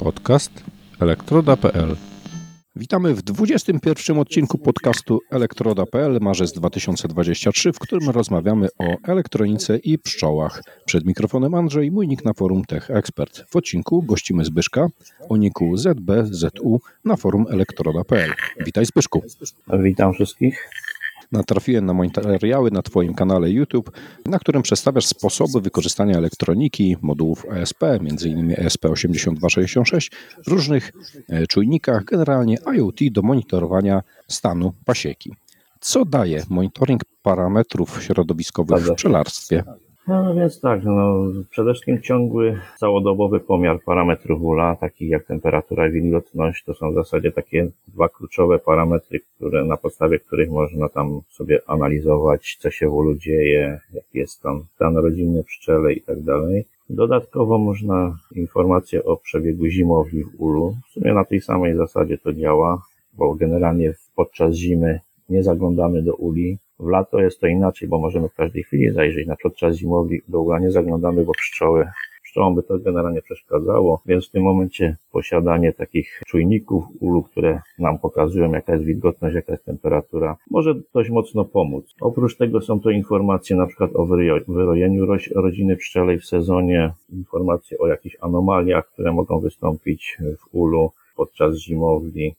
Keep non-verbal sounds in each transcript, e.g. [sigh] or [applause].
Podcast elektroda.pl Witamy w 21 odcinku podcastu elektroda.pl marzec 2023, w którym rozmawiamy o elektronice i pszczołach. Przed mikrofonem Andrzej, mój nick na forum Tech Expert. W odcinku gościmy Zbyszka o niku ZBZU na forum elektroda.pl. Witaj Zbyszku. Witam wszystkich natrafiłem na materiały na Twoim kanale YouTube, na którym przedstawiasz sposoby wykorzystania elektroniki, modułów ESP, m.in. ESP8266, w różnych e, czujnikach, generalnie IoT do monitorowania stanu pasieki. Co daje monitoring parametrów środowiskowych w pszczelarstwie? No, no więc tak, no, przede wszystkim ciągły, całodobowy pomiar parametrów ula, takich jak temperatura i wilgotność, to są w zasadzie takie dwa kluczowe parametry, które, na podstawie których można tam sobie analizować, co się w ulu dzieje, jaki jest tam stan rodzinny pszczele i tak dalej. Dodatkowo można informacje o przebiegu zimowli w ulu. W sumie na tej samej zasadzie to działa, bo generalnie podczas zimy nie zaglądamy do uli, w lato jest to inaczej, bo możemy w każdej chwili zajrzeć. Na podczas zimowi do ula nie zaglądamy, bo pszczoły pszczołom by to generalnie przeszkadzało, więc w tym momencie posiadanie takich czujników ulu, które nam pokazują jaka jest wilgotność, jaka jest temperatura, może dość mocno pomóc. Oprócz tego są to informacje na przykład o wyrojeniu rodziny pszczelej w sezonie, informacje o jakichś anomaliach, które mogą wystąpić w ulu podczas zimowli,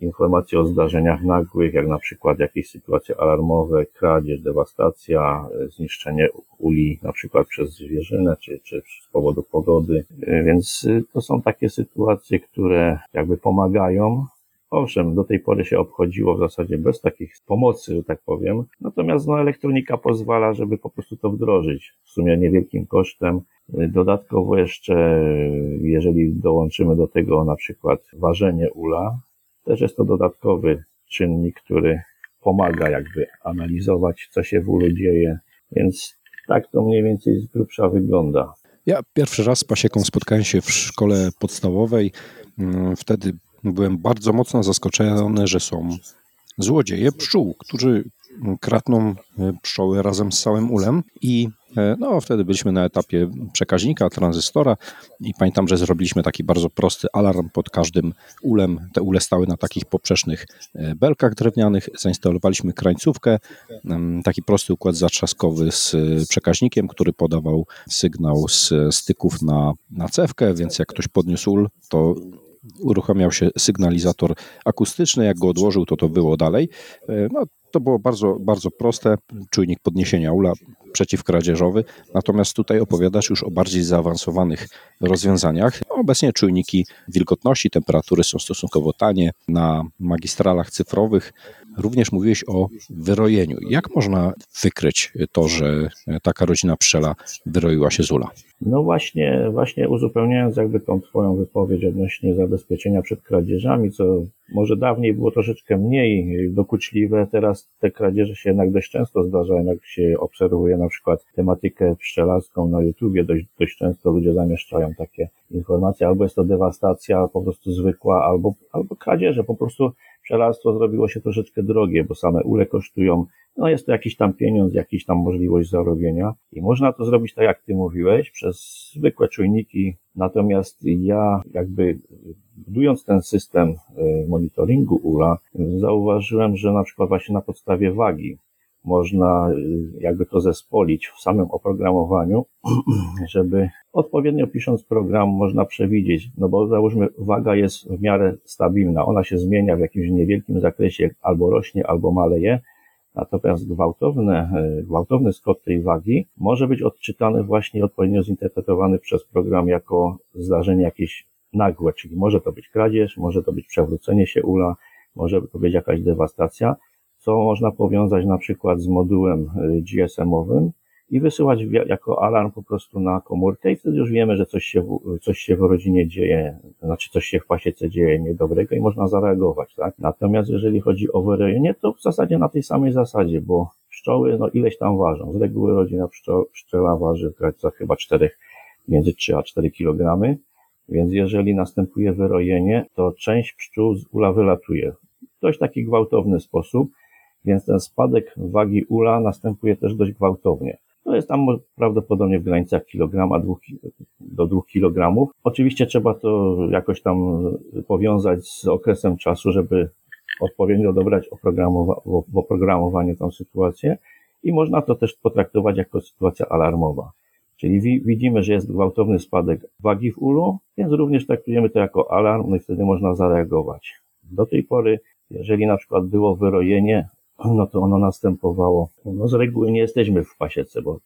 informacje o zdarzeniach nagłych, jak na przykład jakieś sytuacje alarmowe, kradzież, dewastacja, zniszczenie uli na przykład przez zwierzynę, czy, czy z powodu pogody. Więc y, to są takie sytuacje, które jakby pomagają Owszem, do tej pory się obchodziło w zasadzie bez takich pomocy, że tak powiem. Natomiast no, elektronika pozwala, żeby po prostu to wdrożyć w sumie niewielkim kosztem. Dodatkowo jeszcze, jeżeli dołączymy do tego na przykład ważenie ula, też jest to dodatkowy czynnik, który pomaga jakby analizować, co się w ulu dzieje, więc tak to mniej więcej z grubsza wygląda. Ja pierwszy raz z pasieką spotkałem się w szkole podstawowej. Mm, wtedy byłem bardzo mocno zaskoczony, że są złodzieje pszczół, którzy kradną e, pszczoły razem z całym ulem i no, wtedy byliśmy na etapie przekaźnika, tranzystora i pamiętam, że zrobiliśmy taki bardzo prosty alarm pod każdym ulem. Te ule stały na takich poprzecznych e, belkach drewnianych. Zainstalowaliśmy krańcówkę, taki prosty układ zatrzaskowy z przekaźnikiem, który podawał sygnał z styków na, na cewkę, więc jak ktoś podniósł ul, to uruchamiał się sygnalizator akustyczny, jak go odłożył, to to było dalej. No, to było bardzo, bardzo proste, czujnik podniesienia ula przeciwkradzieżowy, natomiast tutaj opowiadasz już o bardziej zaawansowanych rozwiązaniach. Obecnie czujniki wilgotności, temperatury są stosunkowo tanie na magistralach cyfrowych. Również mówiłeś o wyrojeniu. Jak można wykryć to, że taka rodzina pszczela wyroiła się z ula? No właśnie, właśnie uzupełniając jakby tą Twoją wypowiedź odnośnie zabezpieczenia przed kradzieżami, co może dawniej było troszeczkę mniej dokuczliwe, teraz te kradzieże się jednak dość często zdarzają, jak się obserwuje na przykład tematykę pszczelarską na YouTubie, dość, dość często ludzie zamieszczają takie informacje, albo jest to dewastacja po prostu zwykła, albo, albo kradzieże, po prostu pszczelarstwo zrobiło się troszeczkę drogie, bo same ule kosztują, no jest to jakiś tam pieniądz, jakiś tam możliwość zarobienia. I można to zrobić tak jak ty mówiłeś, przez zwykłe czujniki, natomiast ja jakby budując ten system y, monitoringu ULA, zauważyłem, że na przykład właśnie na podstawie wagi można y, jakby to zespolić w samym oprogramowaniu, [clears throat] żeby odpowiednio pisząc program można przewidzieć, no bo załóżmy waga jest w miarę stabilna, ona się zmienia w jakimś niewielkim zakresie, albo rośnie, albo maleje, natomiast gwałtowne, y, gwałtowny skok tej wagi może być odczytany właśnie odpowiednio zinterpretowany przez program jako zdarzenie jakieś nagłe, czyli może to być kradzież, może to być przewrócenie się ula, może to być jakaś dewastacja, co można powiązać na przykład z modułem y, GSM-owym i wysyłać jako alarm po prostu na komórkę i wtedy już wiemy, że coś się, coś się w rodzinie dzieje, znaczy coś się w pasiece dzieje niedobrego i można zareagować, tak? Natomiast jeżeli chodzi o wyrojenie, to w zasadzie na tej samej zasadzie, bo pszczoły, no ileś tam ważą. Z reguły rodzina pszczo, pszczela waży w granicach chyba 4, między 3 a 4 kg, więc jeżeli następuje wyrojenie, to część pszczół z ula wylatuje w dość taki gwałtowny sposób, więc ten spadek wagi ula następuje też dość gwałtownie. To jest tam prawdopodobnie w granicach kilograma dwóch, do dwóch kilogramów. Oczywiście trzeba to jakoś tam powiązać z okresem czasu, żeby odpowiednio dobrać oprogramowa w oprogramowanie tą sytuację i można to też potraktować jako sytuacja alarmowa. Czyli wi widzimy, że jest gwałtowny spadek wagi w ulu, więc również traktujemy to jako alarm, no i wtedy można zareagować. Do tej pory, jeżeli na przykład było wyrojenie, no to ono następowało. No z reguły nie jesteśmy w pasiece, bo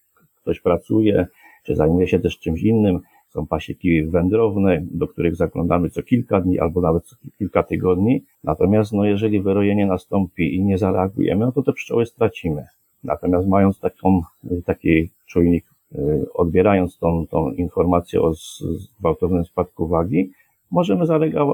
ktoś pracuje, czy zajmuje się też czymś innym. Są pasieki wędrowne, do których zaglądamy co kilka dni albo nawet co kilka tygodni. Natomiast no, jeżeli wyrojenie nastąpi i nie zareagujemy, no to te pszczoły stracimy. Natomiast mając taką, taki czujnik, y, odbierając tą, tą informację o gwałtownym spadku wagi, możemy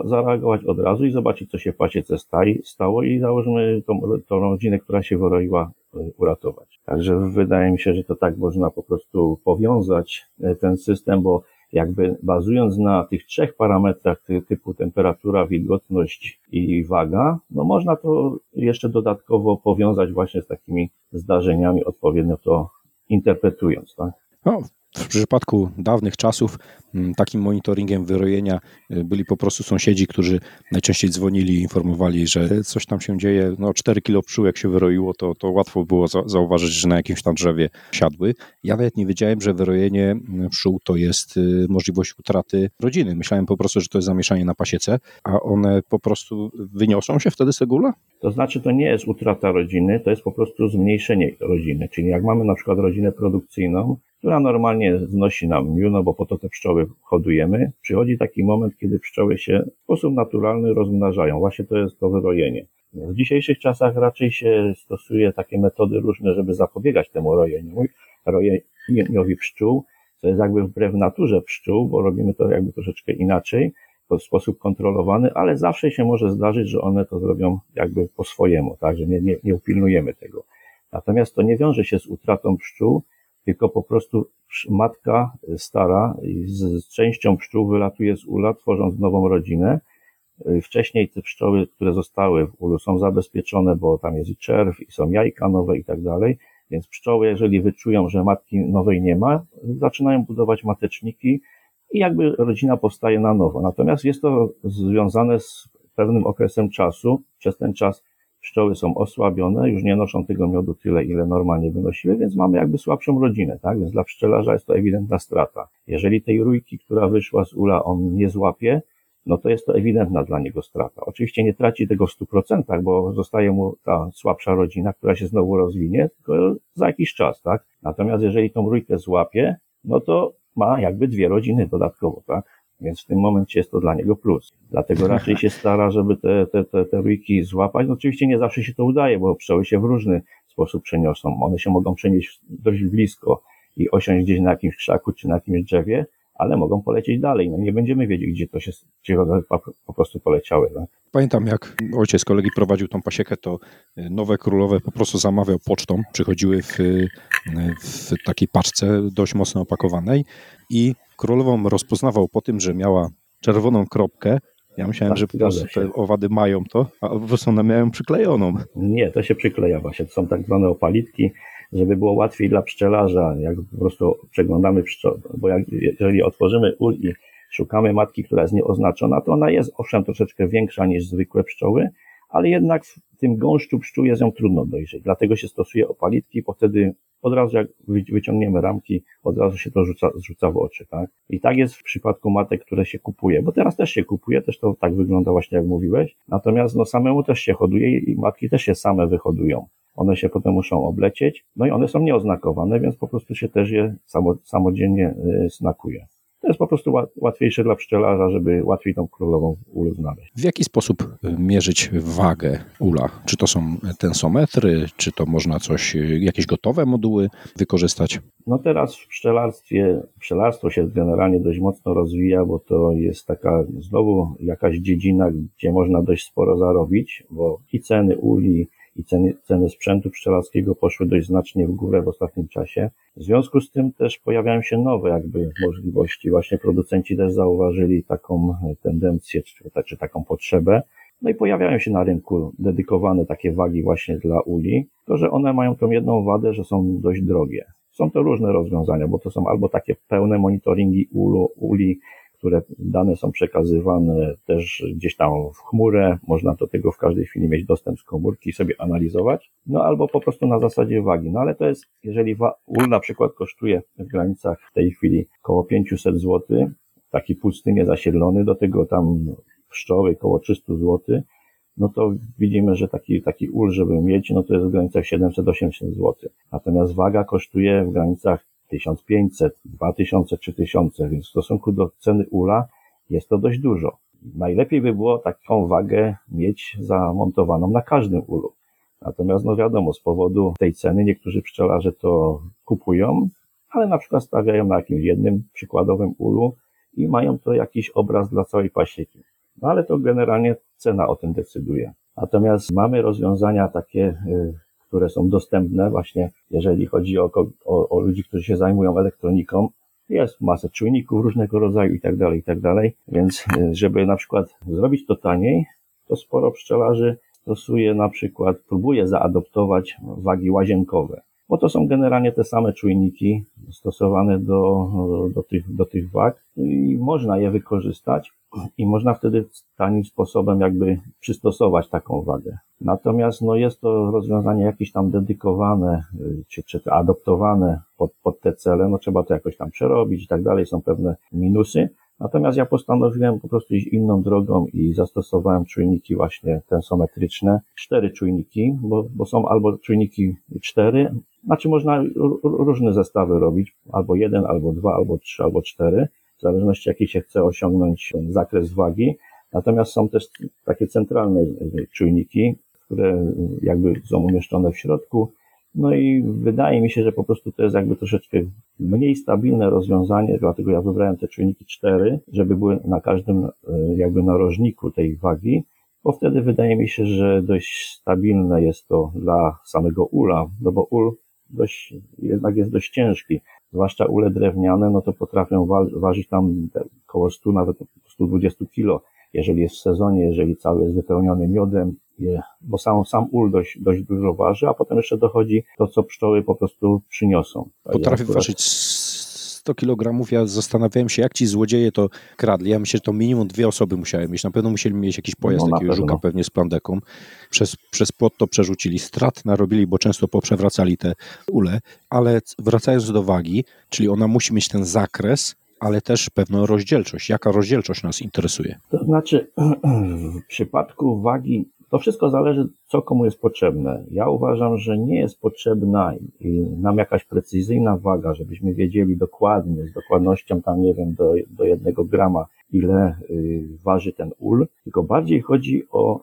zareagować od razu i zobaczyć, co się w pasiece stało i założymy tą, tą rodzinę, która się wyroiła, y, uratować. Także wydaje mi się, że to tak można po prostu powiązać y, ten system, bo jakby bazując na tych trzech parametrach typu temperatura, wilgotność i waga, no można to jeszcze dodatkowo powiązać właśnie z takimi zdarzeniami, odpowiednio to interpretując, tak? No, w przypadku dawnych czasów mm, takim monitoringiem wyrojenia y, byli po prostu sąsiedzi, którzy najczęściej dzwonili i informowali, że coś tam się dzieje. No 4 kilo pszczół jak się wyroiło, to, to łatwo było zauważyć, że na jakimś tam drzewie siadły. Ja nawet nie wiedziałem, że wyrojenie mm, pszczół to jest y, możliwość utraty rodziny. Myślałem po prostu, że to jest zamieszanie na pasiece, a one po prostu wyniosą się wtedy z tego ula? To znaczy, to nie jest utrata rodziny, to jest po prostu zmniejszenie rodziny. Czyli jak mamy na przykład rodzinę produkcyjną, która normalnie znosi nam miód, no bo po to te pszczoły hodujemy. Przychodzi taki moment, kiedy pszczoły się w sposób naturalny rozmnażają. Właśnie to jest to wyrojenie. W dzisiejszych czasach raczej się stosuje takie metody różne, żeby zapobiegać temu rojeniu, rojeniowi pszczół, co jest jakby wbrew naturze pszczół, bo robimy to jakby troszeczkę inaczej, w sposób kontrolowany, ale zawsze się może zdarzyć, że one to zrobią jakby po swojemu, tak, że nie, nie, nie upilnujemy tego. Natomiast to nie wiąże się z utratą pszczół, tylko po prostu matka stara z, częścią pszczół wylatuje z ula, tworząc nową rodzinę. Wcześniej te pszczoły, które zostały w ulu są zabezpieczone, bo tam jest i czerw, i są jajka nowe i tak dalej. Więc pszczoły, jeżeli wyczują, że matki nowej nie ma, zaczynają budować mateczniki i jakby rodzina powstaje na nowo. Natomiast jest to związane z pewnym okresem czasu. Przez ten czas pszczoły są osłabione, już nie noszą tego miodu tyle, ile normalnie wynosiły, więc mamy jakby słabszą rodzinę, tak? Więc dla pszczelarza jest to ewidentna strata. Jeżeli tej rójki, która wyszła z ula, on nie złapie, no to jest to ewidentna dla niego strata. Oczywiście nie traci tego w 100%, bo zostaje mu ta słabsza rodzina, która się znowu rozwinie, tylko za jakiś czas, tak? Natomiast jeżeli tą rójkę złapie, no to ma jakby dwie rodziny dodatkowo, tak? Więc w tym momencie jest to dla niego plus. Dlatego raczej się stara, żeby te, te, te, te rójki złapać. No oczywiście nie zawsze się to udaje, bo pszczoły się w różny sposób przeniosą. One się mogą przenieść dość blisko i osiąść gdzieś na jakimś krzaku czy na jakimś drzewie, ale mogą polecieć dalej. No nie będziemy wiedzieć, gdzie to się, gdzie po prostu poleciały. Tak? Pamiętam, jak ojciec kolegi prowadził tą pasiekę, to y, nowe królowe po prostu zamawiał pocztą, przychodziły w, y, w takiej paczce dość mocno opakowanej i królową rozpoznawał po tym, że miała czerwoną kropkę. Ja myślałem, tak, że po prostu te owady mają to, a po prostu one miają przyklejoną. Nie, to się przykleja właśnie. To są tak zwane opalitki, żeby było łatwiej dla pszczelarza, jak po prostu przeglądamy pszczoły, bo jak, jeżeli otworzymy ul i szukamy matki, która jest nieoznaczona, to ona jest owszem troszeczkę większa niż zwykłe pszczoły, ale jednak w tym gąszczu pszczół jest ją trudno dojrzeć. Dlatego się stosuje opalitki, bo wtedy od razu jak wyciągniemy ramki, od razu się to rzuca, rzuca w oczy, tak? I tak jest w przypadku matek, które się kupuje, bo teraz też się kupuje, też to tak wygląda właśnie jak mówiłeś, natomiast no samemu też się hoduje i matki też się same wyhodują. One się potem muszą oblecieć, no i one są nieoznakowane, więc po prostu się też je samodzielnie y, snakuje. To jest po prostu łatwiejsze dla pszczelarza, żeby łatwiej tą królową ulu znaleźć. W jaki sposób y, mierzyć wagę ula? Czy to są tensometry, czy to można coś, y, jakieś gotowe moduły wykorzystać? No teraz w pszczelarstwie, pszczelarstwo się generalnie dość mocno rozwija, bo to jest taka znowu jakaś dziedzina, gdzie można dość sporo zarobić, bo i ceny uli, i ceny, ceny sprzętu pszczelarskiego poszły dość znacznie w górę w ostatnim czasie. W związku z tym też pojawiają się nowe jakby możliwości. Właśnie producenci też zauważyli taką tendencję, czy, czy taką potrzebę. No i pojawiają się na rynku dedykowane takie wagi właśnie dla uli, to że one mają tą jedną wadę, że są dość drogie. Są to różne rozwiązania, bo to są albo takie pełne monitoringi ulu, uli, które dane są przekazywane też gdzieś tam w chmurę, można do tego w każdej chwili mieć dostęp z komórki i sobie analizować, no albo po prostu na zasadzie wagi. No ale to jest, jeżeli ul na przykład kosztuje w granicach w tej chwili około 500 zł, taki pustynie zasiedlony, do tego tam pszczoły około 300 zł, no to widzimy, że taki, taki ul, żeby mieć, no to jest w granicach 700-800 zł. Natomiast waga kosztuje w granicach 1500, 2000, 3000, więc w stosunku do ceny ula jest to dość dużo. Najlepiej by było taką wagę mieć zamontowaną na każdym ulu. Natomiast no wiadomo, z powodu tej ceny niektórzy pszczelarze to kupują, ale na przykład stawiają na jakimś jednym przykładowym ulu i mają to jakiś obraz dla całej pasieki. No ale to generalnie cena o tym decyduje. Natomiast mamy rozwiązania takie, y, które są dostępne właśnie, jeżeli chodzi o, o, o ludzi, którzy się zajmują elektroniką. Jest masę czujników różnego rodzaju i tak dalej, i tak dalej. Więc y, żeby na przykład zrobić to taniej, to sporo pszczelarzy stosuje na przykład, próbuje zaadoptować wagi łazienkowe bo to są generalnie te same czujniki stosowane do, do, tych, do tych wag i można je wykorzystać i można wtedy tanim sposobem jakby przystosować taką wagę. Natomiast no jest to rozwiązanie jakieś tam dedykowane, czy, czy adoptowane pod, pod te cele, no trzeba to jakoś tam przerobić i tak dalej, są pewne minusy, Natomiast ja postanowiłem po prostu iść inną drogą i zastosowałem czujniki właśnie tensometryczne. Cztery czujniki, bo, bo są albo czujniki cztery, znaczy można różne zestawy robić, albo jeden, albo dwa, albo trzy, albo cztery, w zależności jaki się chce osiągnąć zakres wagi. Natomiast są też takie centralne czujniki, które jakby są umieszczone w środku no i wydaje mi się, że po prostu to jest jakby troszeczkę mniej stabilne rozwiązanie, dlatego ja wybrałem te czujniki 4, żeby były na każdym e, jakby narożniku tej wagi, bo wtedy wydaje mi się, że dość stabilne jest to dla samego ula, no bo ul dość, jednak jest dość ciężki, zwłaszcza ule drewniane, no to potrafią wa ważyć tam około 100, nawet 120 kilo, jeżeli jest w sezonie, jeżeli cały jest wypełniony miodem, bo sam, sam ul dość, dość dużo waży, a potem jeszcze dochodzi to, co pszczoły po prostu przyniosą. Potrafi akurat... ważyć 100 kg. Ja zastanawiałem się, jak ci złodzieje to kradli. Ja myślę, że to minimum dwie osoby musiały mieć. Na pewno musieli mieć jakiś pojazd, no, jakiegoś żuka pewnie z plandeką. Przez, przez płot to przerzucili, strat narobili, bo często poprzewracali te ule. Ale wracając do wagi, czyli ona musi mieć ten zakres, ale też pewną rozdzielczość. Jaka rozdzielczość nas interesuje? To znaczy, [clears throat] w przypadku wagi to wszystko zależy, co komu jest potrzebne. Ja uważam, że nie jest potrzebna nam jakaś precyzyjna waga, żebyśmy wiedzieli dokładnie, z dokładnością tam, nie wiem, do, do jednego grama, ile y, waży ten ul, tylko bardziej chodzi o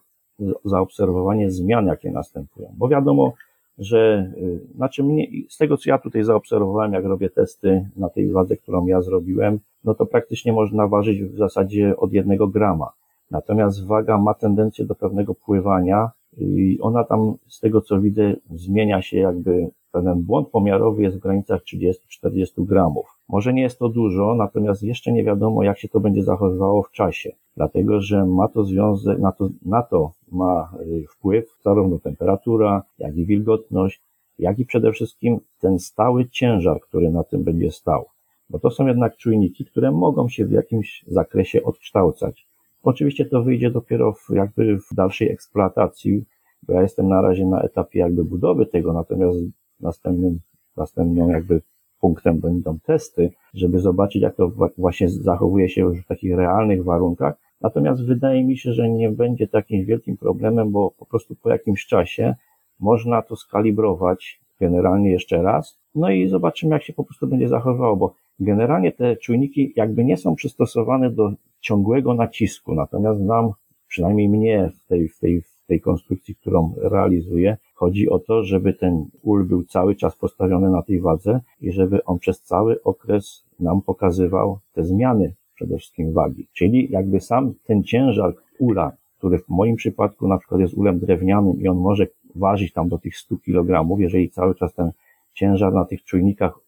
zaobserwowanie zmian, jakie następują. Bo wiadomo, że, y, znaczy mnie, z tego co ja tutaj zaobserwowałem, jak robię testy na tej wadze, którą ja zrobiłem, no to praktycznie można ważyć w zasadzie od jednego grama. Natomiast waga ma tendencję do pewnego pływania i ona tam, z tego co widzę, zmienia się jakby, pewien błąd pomiarowy jest w granicach 30-40 gramów. Może nie jest to dużo, natomiast jeszcze nie wiadomo, jak się to będzie zachowywało w czasie, dlatego że ma to związek, na to, na to ma y, wpływ zarówno temperatura, jak i wilgotność, jak i przede wszystkim ten stały ciężar, który na tym będzie stał. Bo to są jednak czujniki, które mogą się w jakimś zakresie odkształcać. Oczywiście to wyjdzie dopiero w, jakby w dalszej eksploatacji, bo ja jestem na razie na etapie jakby budowy tego, natomiast następnym, następną jakby punktem będą testy, żeby zobaczyć, jak to właśnie zachowuje się już w takich realnych warunkach. Natomiast wydaje mi się, że nie będzie takim wielkim problemem, bo po prostu po jakimś czasie można to skalibrować generalnie jeszcze raz. No i zobaczymy, jak się po prostu będzie zachowywało, bo generalnie te czujniki jakby nie są przystosowane do ciągłego nacisku. Natomiast nam, przynajmniej mnie w tej, w tej, w tej konstrukcji, którą realizuję, chodzi o to, żeby ten ul był cały czas postawiony na tej wadze i żeby on przez cały okres nam pokazywał te zmiany przede wszystkim wagi. Czyli jakby sam ten ciężar ula, który w moim przypadku na przykład jest ulem drewnianym i on może ważyć tam do tych 100 kg, jeżeli cały czas ten ciężar na tych czujnikach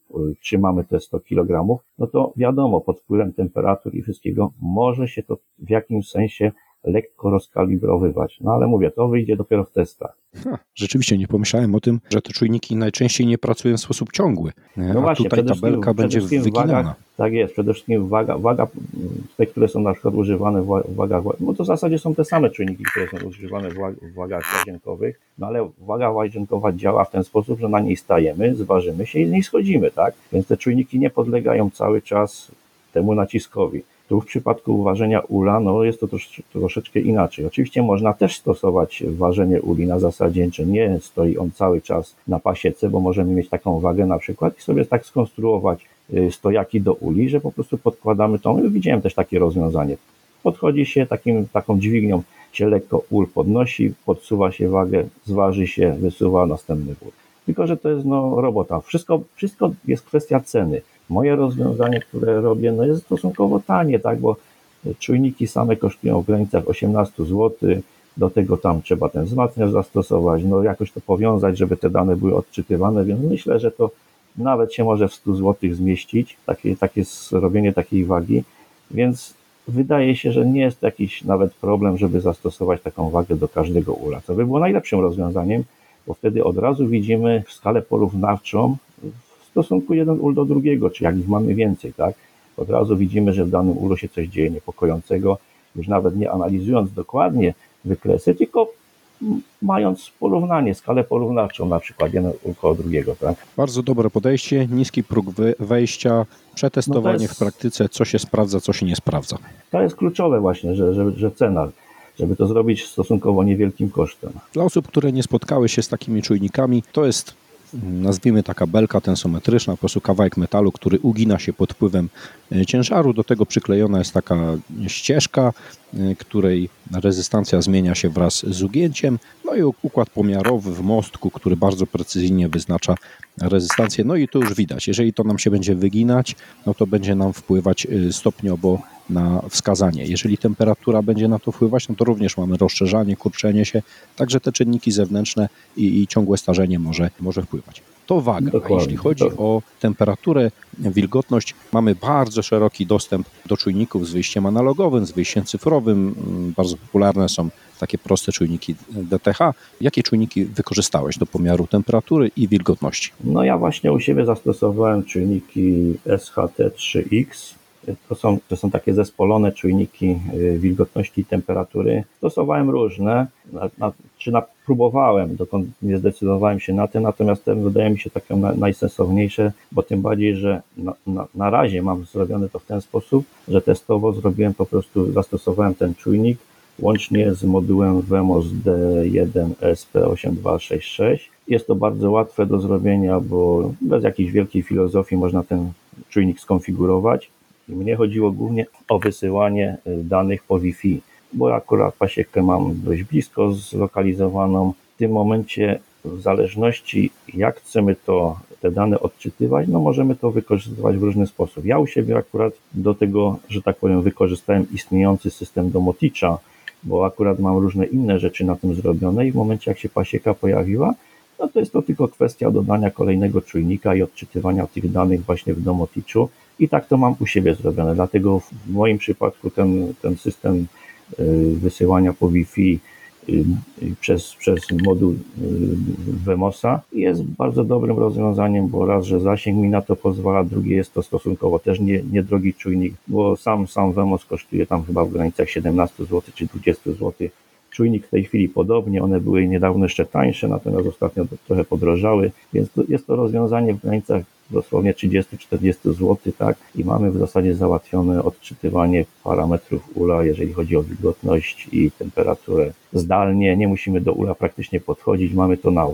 trzymamy te 100 kg, no to wiadomo, pod wpływem temperatur i wszystkiego może się to w jakimś sensie lekko rozkalibrowywać. No ale mówię, to wyjdzie dopiero w testach. Ha, rzeczywiście nie pomyślałem o tym, że te czujniki najczęściej nie pracują w sposób ciągły, No a właśnie, tutaj przede tabelka będzie wyginana. wagach- Tak jest, przede wszystkim waga, waga, te, które są na przykład używane w wa- w wagach, no to w zasadzie są te same czynniki, które są używane w, wa- w wagach łazienkowych, no ale waga łazienkowa działa w ten sposób, że na niej stajemy, zważymy się i z niej schodzimy, tak? Więc te czujniki nie podlegają cały czas temu naciskowi. Tu w przypadku ważenia ula, no jest to trosz, troszeczkę inaczej. Oczywiście można też stosować ważenie uli na zasadzie, że nie stoi on cały czas na pasiece, bo możemy mieć taką wagę na przykład i sobie tak skonstruować y, stojaki do uli, że po prostu podkładamy tą, widziałem też takie rozwiązanie. Podchodzi się takim, taką dźwignią, się lekko ul podnosi, podsuwa się wagę, zważy się, wysuwa następny ul. Tylko, że to jest no, robota. Wszystko, wszystko jest kwestia ceny. Moje rozwiązanie, które robię, no jest stosunkowo tanie, tak, bo czujniki same kosztują w granicach 18 zł, do tego tam trzeba ten wzmacniacz zastosować, no jakoś to powiązać, żeby te dane były odczytywane, więc myślę, że to nawet się może w 100 zł zmieścić, takie, takie robienie takiej wagi, więc wydaje się, że nie jest jakiś nawet problem, żeby zastosować taką wagę do każdego ula, co by było najlepszym rozwiązaniem, bo wtedy od razu widzimy skalę porównawczą w stosunku jeden ul do drugiego, czy jak ich mamy więcej, tak? Od razu widzimy, że w danym ulu się coś dzieje niepokojącego, już nawet nie analizując dokładnie wykresy, tylko mając porównanie, skalę porównawczą, na przykład jeden ul koło drugiego, tak? Bardzo dobre podejście, niski próg we- wejścia, przetestowanie No jest- w praktyce, co się sprawdza, co się nie sprawdza. To jest kluczowe właśnie, że, że, że cena, żeby to zrobić stosunkowo niewielkim kosztem. Dla osób, które nie spotkały się z takimi czujnikami, to jest nazwijmy taka belka tensometryczna, po prostu kawałek metalu, który ugina się pod wpływem e, ciężaru. Do tego przyklejona jest taka ścieżka, e, której rezystancja zmienia się wraz z ugięciem. No i układ pomiarowy w mostku, który bardzo precyzyjnie wyznacza rezystancję. No i tu już widać, jeżeli to nam się będzie wyginać, no to będzie nam wpływać e, stopniowo na wskazanie. Jeżeli temperatura będzie na to wpływać, no to również mamy rozszerzanie, kurczenie się, także te czynniki zewnętrzne i, i ciągłe starzenie może, może wpływać. To waga. A jeśli chodzi o temperaturę, wilgotność, mamy bardzo szeroki dostęp do czujników z wyjściem analogowym, z wyjściem cyfrowym. Mm, Bardzo popularne są takie proste czujniki DTH. Jakie czujniki wykorzystałeś do pomiaru temperatury i wilgotności? No ja właśnie u siebie zastosowałem czujniki SHT3X. To są, to są takie zespolone czujniki y, wilgotności i temperatury. Stosowałem różne, na, na, czy na, próbowałem, dokąd nie zdecydowałem się na te, natomiast te wydaje mi się takie na, najsensowniejsze, bo tym bardziej, że na, na, na razie mam zrobione to w ten sposób, że testowo zrobiłem po prostu, zastosowałem ten czujnik łącznie z modułem VEMOS D1SP8266. Jest to bardzo łatwe do zrobienia, bo bez jakiejś wielkiej filozofii można ten czujnik skonfigurować. I mnie chodziło głównie o wysyłanie y, danych po Wi-Fi, bo akurat pasiekę mam dość blisko zlokalizowaną. W tym momencie, w zależności jak chcemy to, te dane odczytywać, no możemy to wykorzystywać w różny sposób. Ja u siebie akurat do tego, że tak powiem, wykorzystałem istniejący system Domoticza, bo akurat mam różne inne rzeczy na tym zrobione i w momencie jak się pasieka pojawiła, no to jest to tylko kwestia dodania kolejnego czujnika i odczytywania tych danych właśnie w Domoticzu i tak to mam u siebie zrobione, dlatego w moim przypadku ten, ten system y, wysyłania po Wi-Fi y, y, przez, przez moduł Vemosa jest bardzo dobrym rozwiązaniem, bo raz, że zasięg mi na to pozwala, drugie jest to stosunkowo też nie, niedrogi czujnik, bo sam, sam Vemos kosztuje tam chyba w granicach 17 zł czy 20 zł. Czujnik w tej chwili podobnie, one były niedawno jeszcze tańsze, natomiast ostatnio trochę podrożały, więc jest to rozwiązanie w granicach dosłownie 30-40 zł, tak? I mamy w zasadzie załatwione odczytywanie parametrów ula, jeżeli chodzi o wilgotność i temperaturę zdalnie. Nie musimy do ula praktycznie podchodzić, mamy to na,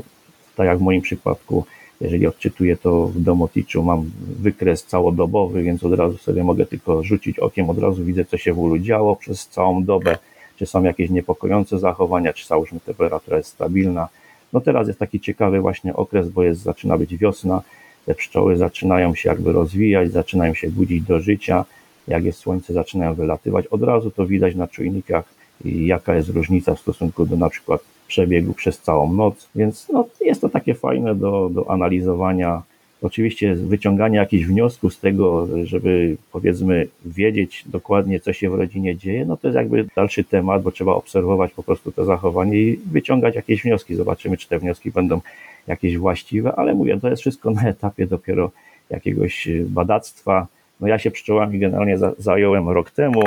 tak jak w moim przypadku, jeżeli odczytuję to w Domoticzu, mam wykres całodobowy, więc od razu sobie mogę tylko rzucić okiem, od razu widzę, co się w ulu działo przez całą dobę, czy są jakieś niepokojące zachowania, czy załóżmy temperatura jest stabilna. No teraz jest taki ciekawy właśnie okres, bo jest, zaczyna być wiosna, te pszczoły zaczynają się jakby rozwijać, zaczynają się budzić do życia, jak jest słońce, zaczynają wylatywać. Od razu to widać na czujnikach, jaka jest różnica w stosunku do na przykład przebiegu przez całą noc, więc no, jest to takie fajne do, do analizowania Oczywiście wyciąganie jakichś wniosków z tego, żeby powiedzmy wiedzieć dokładnie, co się w rodzinie dzieje, no to jest jakby dalszy temat, bo trzeba obserwować po prostu to zachowanie i wyciągać jakieś wnioski. Zobaczymy, czy te wnioski będą jakieś właściwe, ale mówię, to jest wszystko na etapie dopiero jakiegoś badactwa. No ja się pszczołami generalnie zająłem rok temu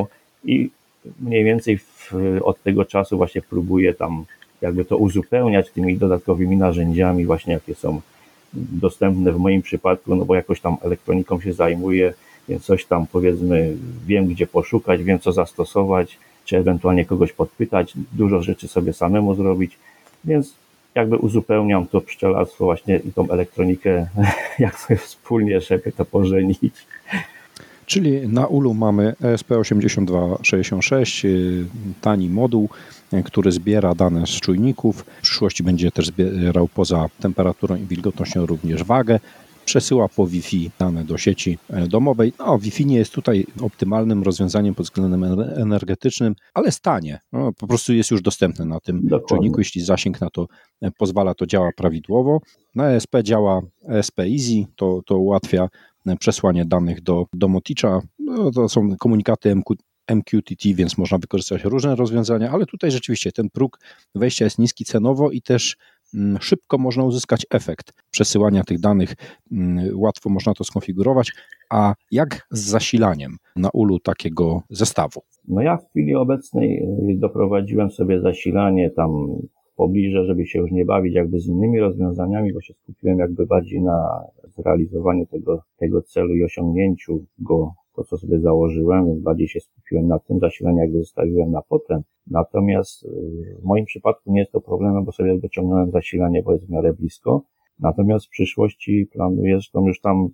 i mniej więcej w, od tego czasu właśnie próbuję tam jakby to uzupełniać tymi dodatkowymi narzędziami właśnie jakie są dostępne w moim przypadku, no bo jakoś tam elektroniką się zajmuję, więc coś tam powiedzmy wiem gdzie poszukać, wiem co zastosować, czy ewentualnie kogoś podpytać, dużo rzeczy sobie samemu zrobić, więc jakby uzupełniam to pszczelarstwo właśnie i tą elektronikę, [laughs] jak sobie wspólnie, żeby to pożenić. Czyli na ulu mamy ESP8266, y, tani moduł, y, który zbiera dane z czujników. W przyszłości będzie też zbierał poza temperaturą i wilgotnością również wagę. Przesyła po Wi-Fi dane do sieci e, domowej. No, Wi-Fi nie jest tutaj optymalnym rozwiązaniem pod względem energetycznym, ale stanie. No, po prostu jest już dostępne na tym Dokładnie. czujniku. Jeśli zasięg na to pozwala, to działa prawidłowo. Na ESP działa ESP Easy, to, to ułatwia przesłanie danych do, do Moticza. No, to są komunikaty MQ, MQTT, więc można wykorzystać różne rozwiązania, ale tutaj rzeczywiście ten próg wejścia jest niski cenowo i też mm, szybko można uzyskać efekt przesyłania tych danych, mm, łatwo można to skonfigurować. A jak z zasilaniem na ulu takiego zestawu? No ja w chwili obecnej y, doprowadziłem sobie zasilanie tam pobliże, żeby się już nie bawić jakby z innymi rozwiązaniami, bo się skupiłem jakby bardziej na zrealizowaniu tego, tego celu i osiągnięciu go, to co sobie założyłem, więc bardziej się skupiłem na tym, zasilanie jakby zostawiłem na potem. Natomiast y, w moim przypadku nie jest to problemem, bo sobie dociągnąłem zasilanie, bo jest w miarę blisko. Natomiast w przyszłości planuję, zresztą już tam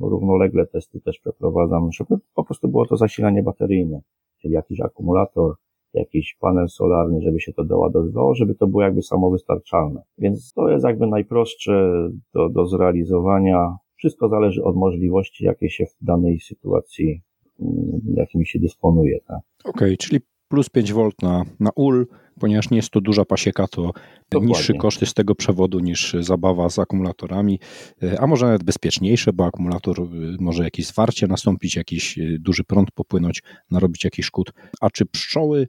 równolegle testy też przeprowadzam, żeby po prostu było to zasilanie bateryjne, czyli jakiś akumulator, jakiś panel solarny, żeby się to doładowywało, żeby to było jakby samowystarczalne. Więc to jest jakby najprostsze do, do zrealizowania. Wszystko zależy od możliwości, jakie się w danej sytuacji, mm, jakimi się dysponuje. Tak? Okej, okay, czyli plus 5 V na, na UL, ponieważ nie jest to duża pasieka, to Dokładnie. niższy koszt jest tego przewodu niż zabawa z akumulatorami, a może nawet bezpieczniejsze, bo akumulator y, może jakieś zwarcie nastąpić, jakiś y, duży prąd popłynąć, narobić jakiś szkód. A czy pszczoły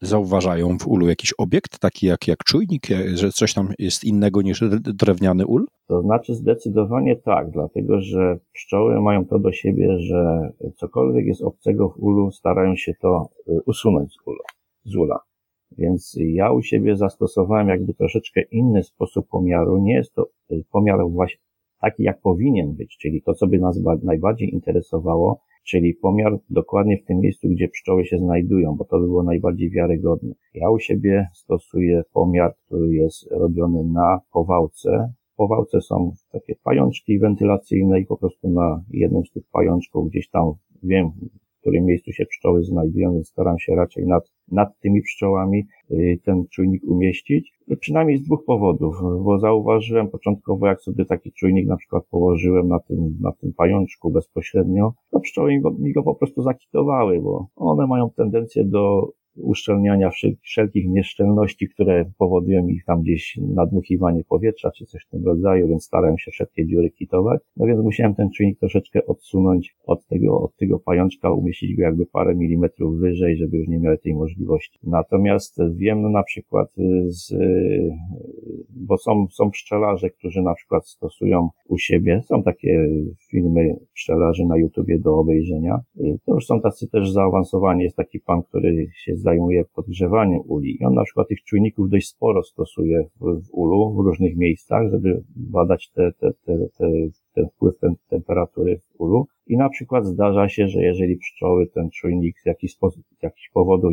zauważają w ulu jakiś obiekt, taki jak, jak czujnik, że coś tam jest innego niż drewniany ul? To znaczy zdecydowanie tak, dlatego że pszczoły mają to do siebie, że cokolwiek jest obcego w ulu, starają się to y, usunąć z, ulu, z ula. Więc ja u siebie zastosowałem jakby troszeczkę inny sposób pomiaru. Nie jest to y, pomiar właśnie taki, jak powinien być, czyli to, co by nas najbardziej interesowało, czyli pomiar dokładnie w tym miejscu, gdzie pszczoły się znajdują, bo to by było najbardziej wiarygodne. Ja u siebie stosuję pomiar, który jest robiony na powałce. W powałce są takie pajączki wentylacyjne i po prostu na jednym z tych pajączków gdzieś tam wiem, w którym miejscu się pszczoły znajdują, więc staram się raczej nad, nad tymi pszczołami y, ten czujnik umieścić. Przynajmniej z dwóch powodów, bo zauważyłem początkowo, jak sobie taki czujnik na przykład położyłem na tym, na tym pajączku bezpośrednio, to pszczoły mi go, mi go po prostu zakitowały, bo one mają tendencję do uszczelniania wszelkich nieszczelności, które powodują ich tam gdzieś nadmuchiwanie powietrza, czy coś w tym rodzaju, więc starałem się wszystkie dziury kitować. No więc musiałem ten czujnik troszeczkę odsunąć od tego, od tego pajączka, umieścić go jakby parę milimetrów wyżej, żeby już nie miały tej możliwości. Natomiast wiem no, na przykład z, bo są, są pszczelarze, którzy na przykład stosują u siebie, są takie filmy pszczelarzy na YouTubie do obejrzenia. To już są tacy też zaawansowani. Jest taki pan, który się zajmuje podgrzewaniem uli. I on na przykład tych czujników dość sporo stosuje w, w ulu, w różnych miejscach, żeby badać te, te, te, te, ten wpływ ten, temperatury w ulu. I na przykład zdarza się, że jeżeli pszczoły ten czujnik z jakichś, z jakichś powodów,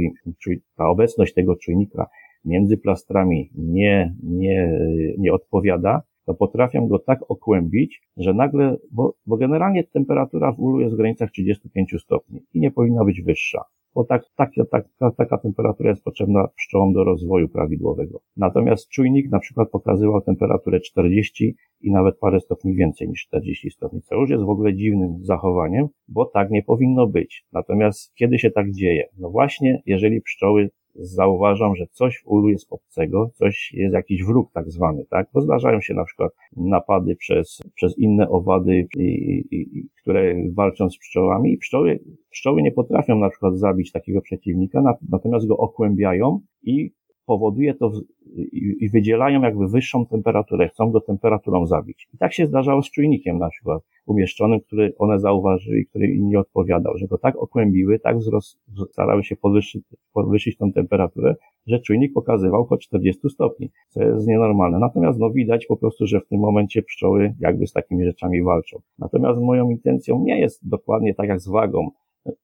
ta obecność tego czujnika między plastrami nie, nie, nie odpowiada, to potrafią go tak okłębić, że nagle, bo, bo generalnie temperatura w ulu jest w granicach 35 stopni i nie powinna być wyższa bo tak, tak, tak, taka temperatura jest potrzebna pszczołom do rozwoju prawidłowego. Natomiast czujnik na przykład pokazywał temperaturę 40 i nawet parę stopni więcej niż 40 stopni, co już jest w ogóle dziwnym zachowaniem, bo tak nie powinno być. Natomiast kiedy się tak dzieje? No właśnie, jeżeli pszczoły zauważam, że coś w ulu jest obcego, coś jest jakiś wróg tak zwany, tak? Bo zdarzają się na przykład napady przez, przez inne owady, i, i, które walczą z pszczołami i pszczoły, pszczoły nie potrafią na przykład zabić takiego przeciwnika, natomiast go okłębiają i powoduje to i, i wydzielają jakby wyższą temperaturę, chcą go temperaturą zabić. I tak się zdarzało z czujnikiem na przykład umieszczonym, który one zauważyły, który im nie odpowiadał, że go tak okłębiły, tak wzrost, starały się podwyższyć, podwyższyć tą temperaturę, że czujnik pokazywał po 40 stopni, co jest nienormalne. Natomiast no widać po prostu, że w tym momencie pszczoły jakby z takimi rzeczami walczą. Natomiast moją intencją nie jest dokładnie tak jak z wagą,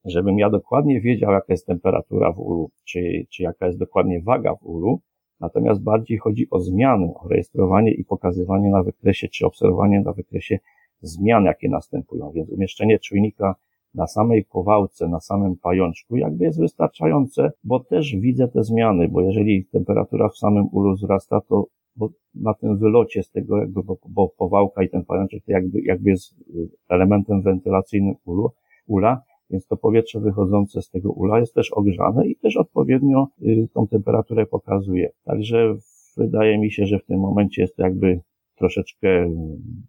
żebym ja dokładnie wiedział, jaka jest temperatura w ulu, czy, czy jaka jest dokładnie waga w ulu, natomiast bardziej chodzi o zmiany, o rejestrowanie i pokazywanie na wykresie, czy obserwowanie na wykresie zmian, jakie następują. Więc umieszczenie czujnika na samej powałce, na samym pajączku, jakby jest wystarczające, bo też widzę te zmiany, bo jeżeli temperatura w samym ulu wzrasta, to na tym wylocie z tego, jakby, bo, bo powałka i ten pajączek jakby, jakby jest elementem wentylacyjnym ulu, ula, więc to powietrze wychodzące z tego ula jest też ogrzane i też odpowiednio y, tą temperaturę pokazuje. Także wydaje mi się, że w tym momencie jest to jakby troszeczkę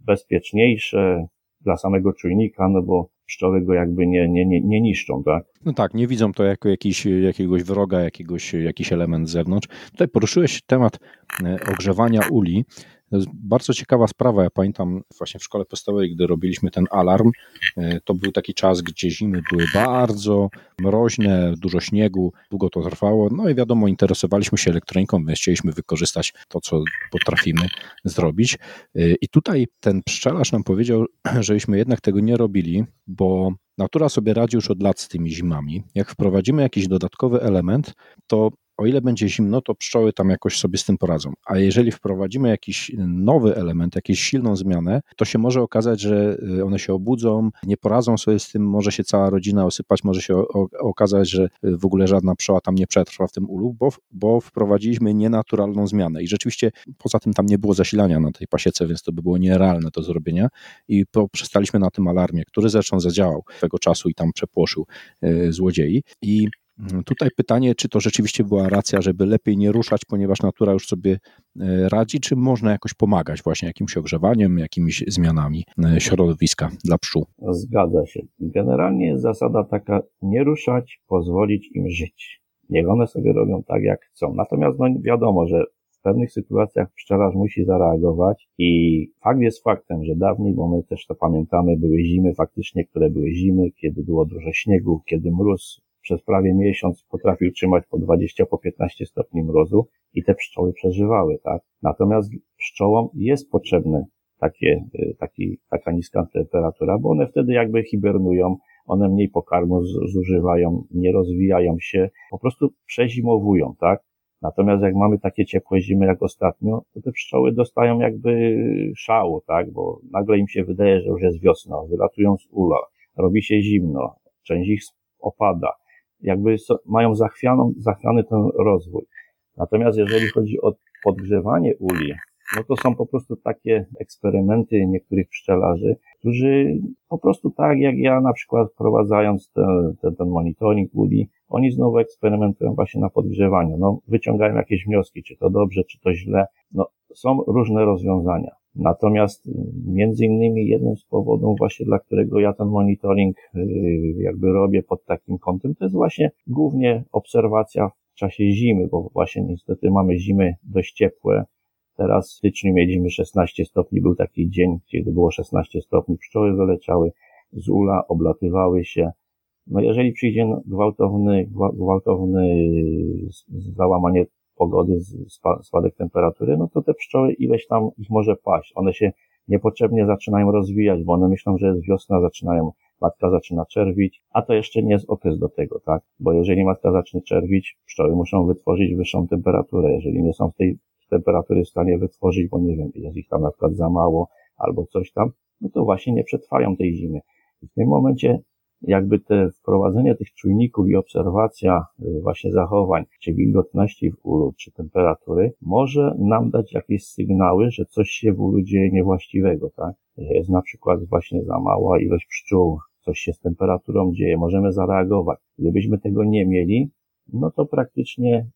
bezpieczniejsze dla samego czujnika, no bo pszczoły go jakby nie, nie, nie, nie niszczą, tak? No tak, nie widzą to jako jakiś, jakiegoś wroga, jakiegoś, jakiś element z zewnątrz. Tutaj poruszyłeś temat e, ogrzewania uli. To jest bardzo ciekawa sprawa. Ja pamiętam właśnie w szkole podstawowej, gdy robiliśmy ten alarm, e, to był taki czas, gdzie zimy były bardzo mroźne, dużo śniegu, długo to trwało. No i wiadomo, interesowaliśmy się elektroniką, więc chcieliśmy wykorzystać to, co potrafimy zrobić. E, I tutaj ten pszczelarz nam powiedział, [clears throat] żebyśmy jednak tego nie robili, bo natura sobie radzi już od lat z tymi zimami. Jak wprowadzimy jakiś dodatkowy element, to o ile będzie zimno, to pszczoły tam jakoś sobie z tym poradzą. A jeżeli wprowadzimy jakiś nowy element, jakąś silną zmianę, to się może okazać, że y, one się obudzą, nie poradzą sobie z tym, może się cała rodzina osypać, może się okazać, że y, w ogóle żadna pszczoła tam nie przetrwa w tym ulu, bo, bo wprowadziliśmy nienaturalną zmianę. I rzeczywiście poza tym tam nie było zasilania na tej pasiece, więc to by było nierealne do zrobienia. I przestaliśmy na tym alarmie, który zresztą zadziałał tego czasu i tam przepłoszył y, złodziei. I. Tutaj pytanie, czy to rzeczywiście była racja, żeby lepiej nie ruszać, ponieważ natura już sobie e, radzi, czy można jakoś pomagać właśnie jakimś ogrzewaniem, jakimiś zmianami e, środowiska dla pszczół? Zgadza się. Generalnie jest zasada taka, nie ruszać, pozwolić im żyć. Niech one sobie robią tak, jak chcą. Natomiast no, wiadomo, że w pewnych sytuacjach pszczelarz musi zareagować i fakt jest faktem, że dawniej, bo my też to pamiętamy, były zimy faktycznie, które były zimy, kiedy było dużo śniegu, kiedy mróz przez prawie miesiąc potrafił trzymać po 20, po 15 stopni mrozu i te pszczoły przeżywały, tak? Natomiast pszczołom jest potrzebne takie, y, taki, taka niska temperatura, bo one wtedy jakby hibernują, one mniej pokarmu zużywają, nie rozwijają się, po prostu przezimowują, tak? Natomiast jak mamy takie ciepłe zimy jak ostatnio, to te pszczoły dostają jakby szału, tak? Bo nagle im się wydaje, że już jest wiosna, wylatują z ula, robi się zimno, część ich opada, jakby mają zachwianą, zachwiany ten rozwój. Natomiast jeżeli chodzi o podgrzewanie uli, no to są po prostu takie eksperymenty niektórych pszczelarzy, którzy po prostu tak jak ja na przykład wprowadzając ten, ten, ten monitoring uli, oni znowu eksperymentują właśnie na podgrzewaniu. No, wyciągają jakieś wnioski, czy to dobrze, czy to źle. No, są różne rozwiązania. Natomiast y, między innymi jednym z powodów właśnie, dla którego ja ten monitoring y, jakby robię pod takim kątem, to jest właśnie głównie obserwacja w czasie zimy, bo właśnie niestety mamy zimy dość ciepłe. Teraz w styczniu mieliśmy 16 stopni, był taki dzień, kiedy było 16 stopni, pszczoły wyleciały z ula, oblatywały się. No jeżeli przyjdzie gwałtowny, gwałtowny załamanie pogody, spadek temperatury, no to te pszczoły ileś tam ich może paść. One się niepotrzebnie zaczynają rozwijać, bo one myślą, że jest wiosna, zaczynają, matka zaczyna czerwić, a to jeszcze nie jest okres do tego, tak? Bo jeżeli matka zacznie czerwić, pszczoły muszą wytworzyć wyższą temperaturę. Jeżeli nie są w tej temperatury w stanie wytworzyć, bo nie wiem, jest ich tam na przykład za mało albo coś tam, no to właśnie nie przetrwają tej zimy. I w tym momencie jakby te wprowadzenie tych czujników i obserwacja y, właśnie zachowań, czy wilgotności w ulu, czy temperatury, może nam dać jakieś sygnały, że coś się w ulu dzieje niewłaściwego, tak? Jest na przykład właśnie za mała ilość pszczół, coś się z temperaturą dzieje, możemy zareagować. Gdybyśmy tego nie mieli, no to praktycznie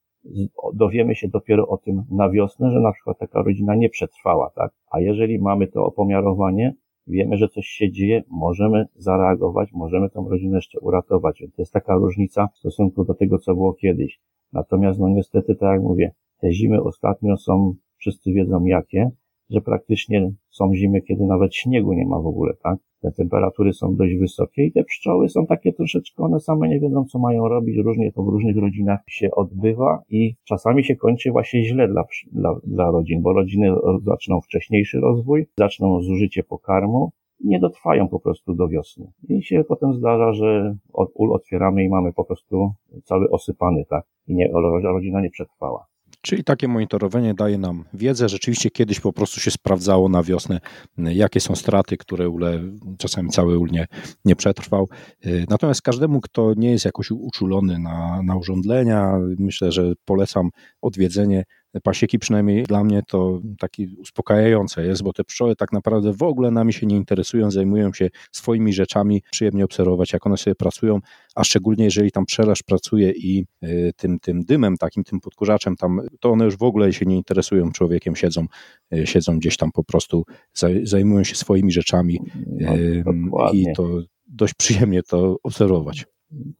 dowiemy się dopiero o tym na wiosnę, że na przykład taka rodzina nie przetrwała, tak? A jeżeli mamy to opomiarowanie, wiemy, że coś się dzieje, możemy zareagować, możemy tą rodzinę jeszcze uratować. To jest taka różnica w stosunku do tego, co było kiedyś. Natomiast, no niestety, tak jak mówię, te zimy ostatnio są, wszyscy wiedzą jakie, że praktycznie są zimy, kiedy nawet śniegu nie ma w ogóle, tak? Te temperatury są dość wysokie i te pszczoły są takie troszeczkę, one same nie wiedzą, co mają robić, różnie to w różnych rodzinach się odbywa i czasami się kończy właśnie źle dla, dla, dla rodzin, bo rodziny zaczną wcześniejszy rozwój, zaczną zużycie pokarmu, nie dotrwają po prostu do wiosny. I się potem zdarza, że od ul otwieramy i mamy po prostu cały osypany, tak? I nie, rodzina nie przetrwała. Czyli takie monitorowanie daje nam wiedzę. Rzeczywiście kiedyś po prostu się sprawdzało na wiosnę, jakie są straty, które ule, czasami cały ul nie, nie przetrwał. Natomiast każdemu, kto nie jest jakoś uczulony na, na urządlenia, myślę, że polecam odwiedzenie pasieki przynajmniej dla mnie to taki uspokajające jest, bo te pszczoły tak naprawdę w ogóle nami się nie interesują, zajmują się swoimi rzeczami, przyjemnie obserwować jak one sobie pracują, a szczególnie jeżeli tam przeleż pracuje i y, tym, tym dymem, takim tym podkurzaczem tam, to one już w ogóle się nie interesują człowiekiem, siedzą, y, siedzą gdzieś tam po prostu, zajmują się swoimi rzeczami no, i to dość przyjemnie to obserwować.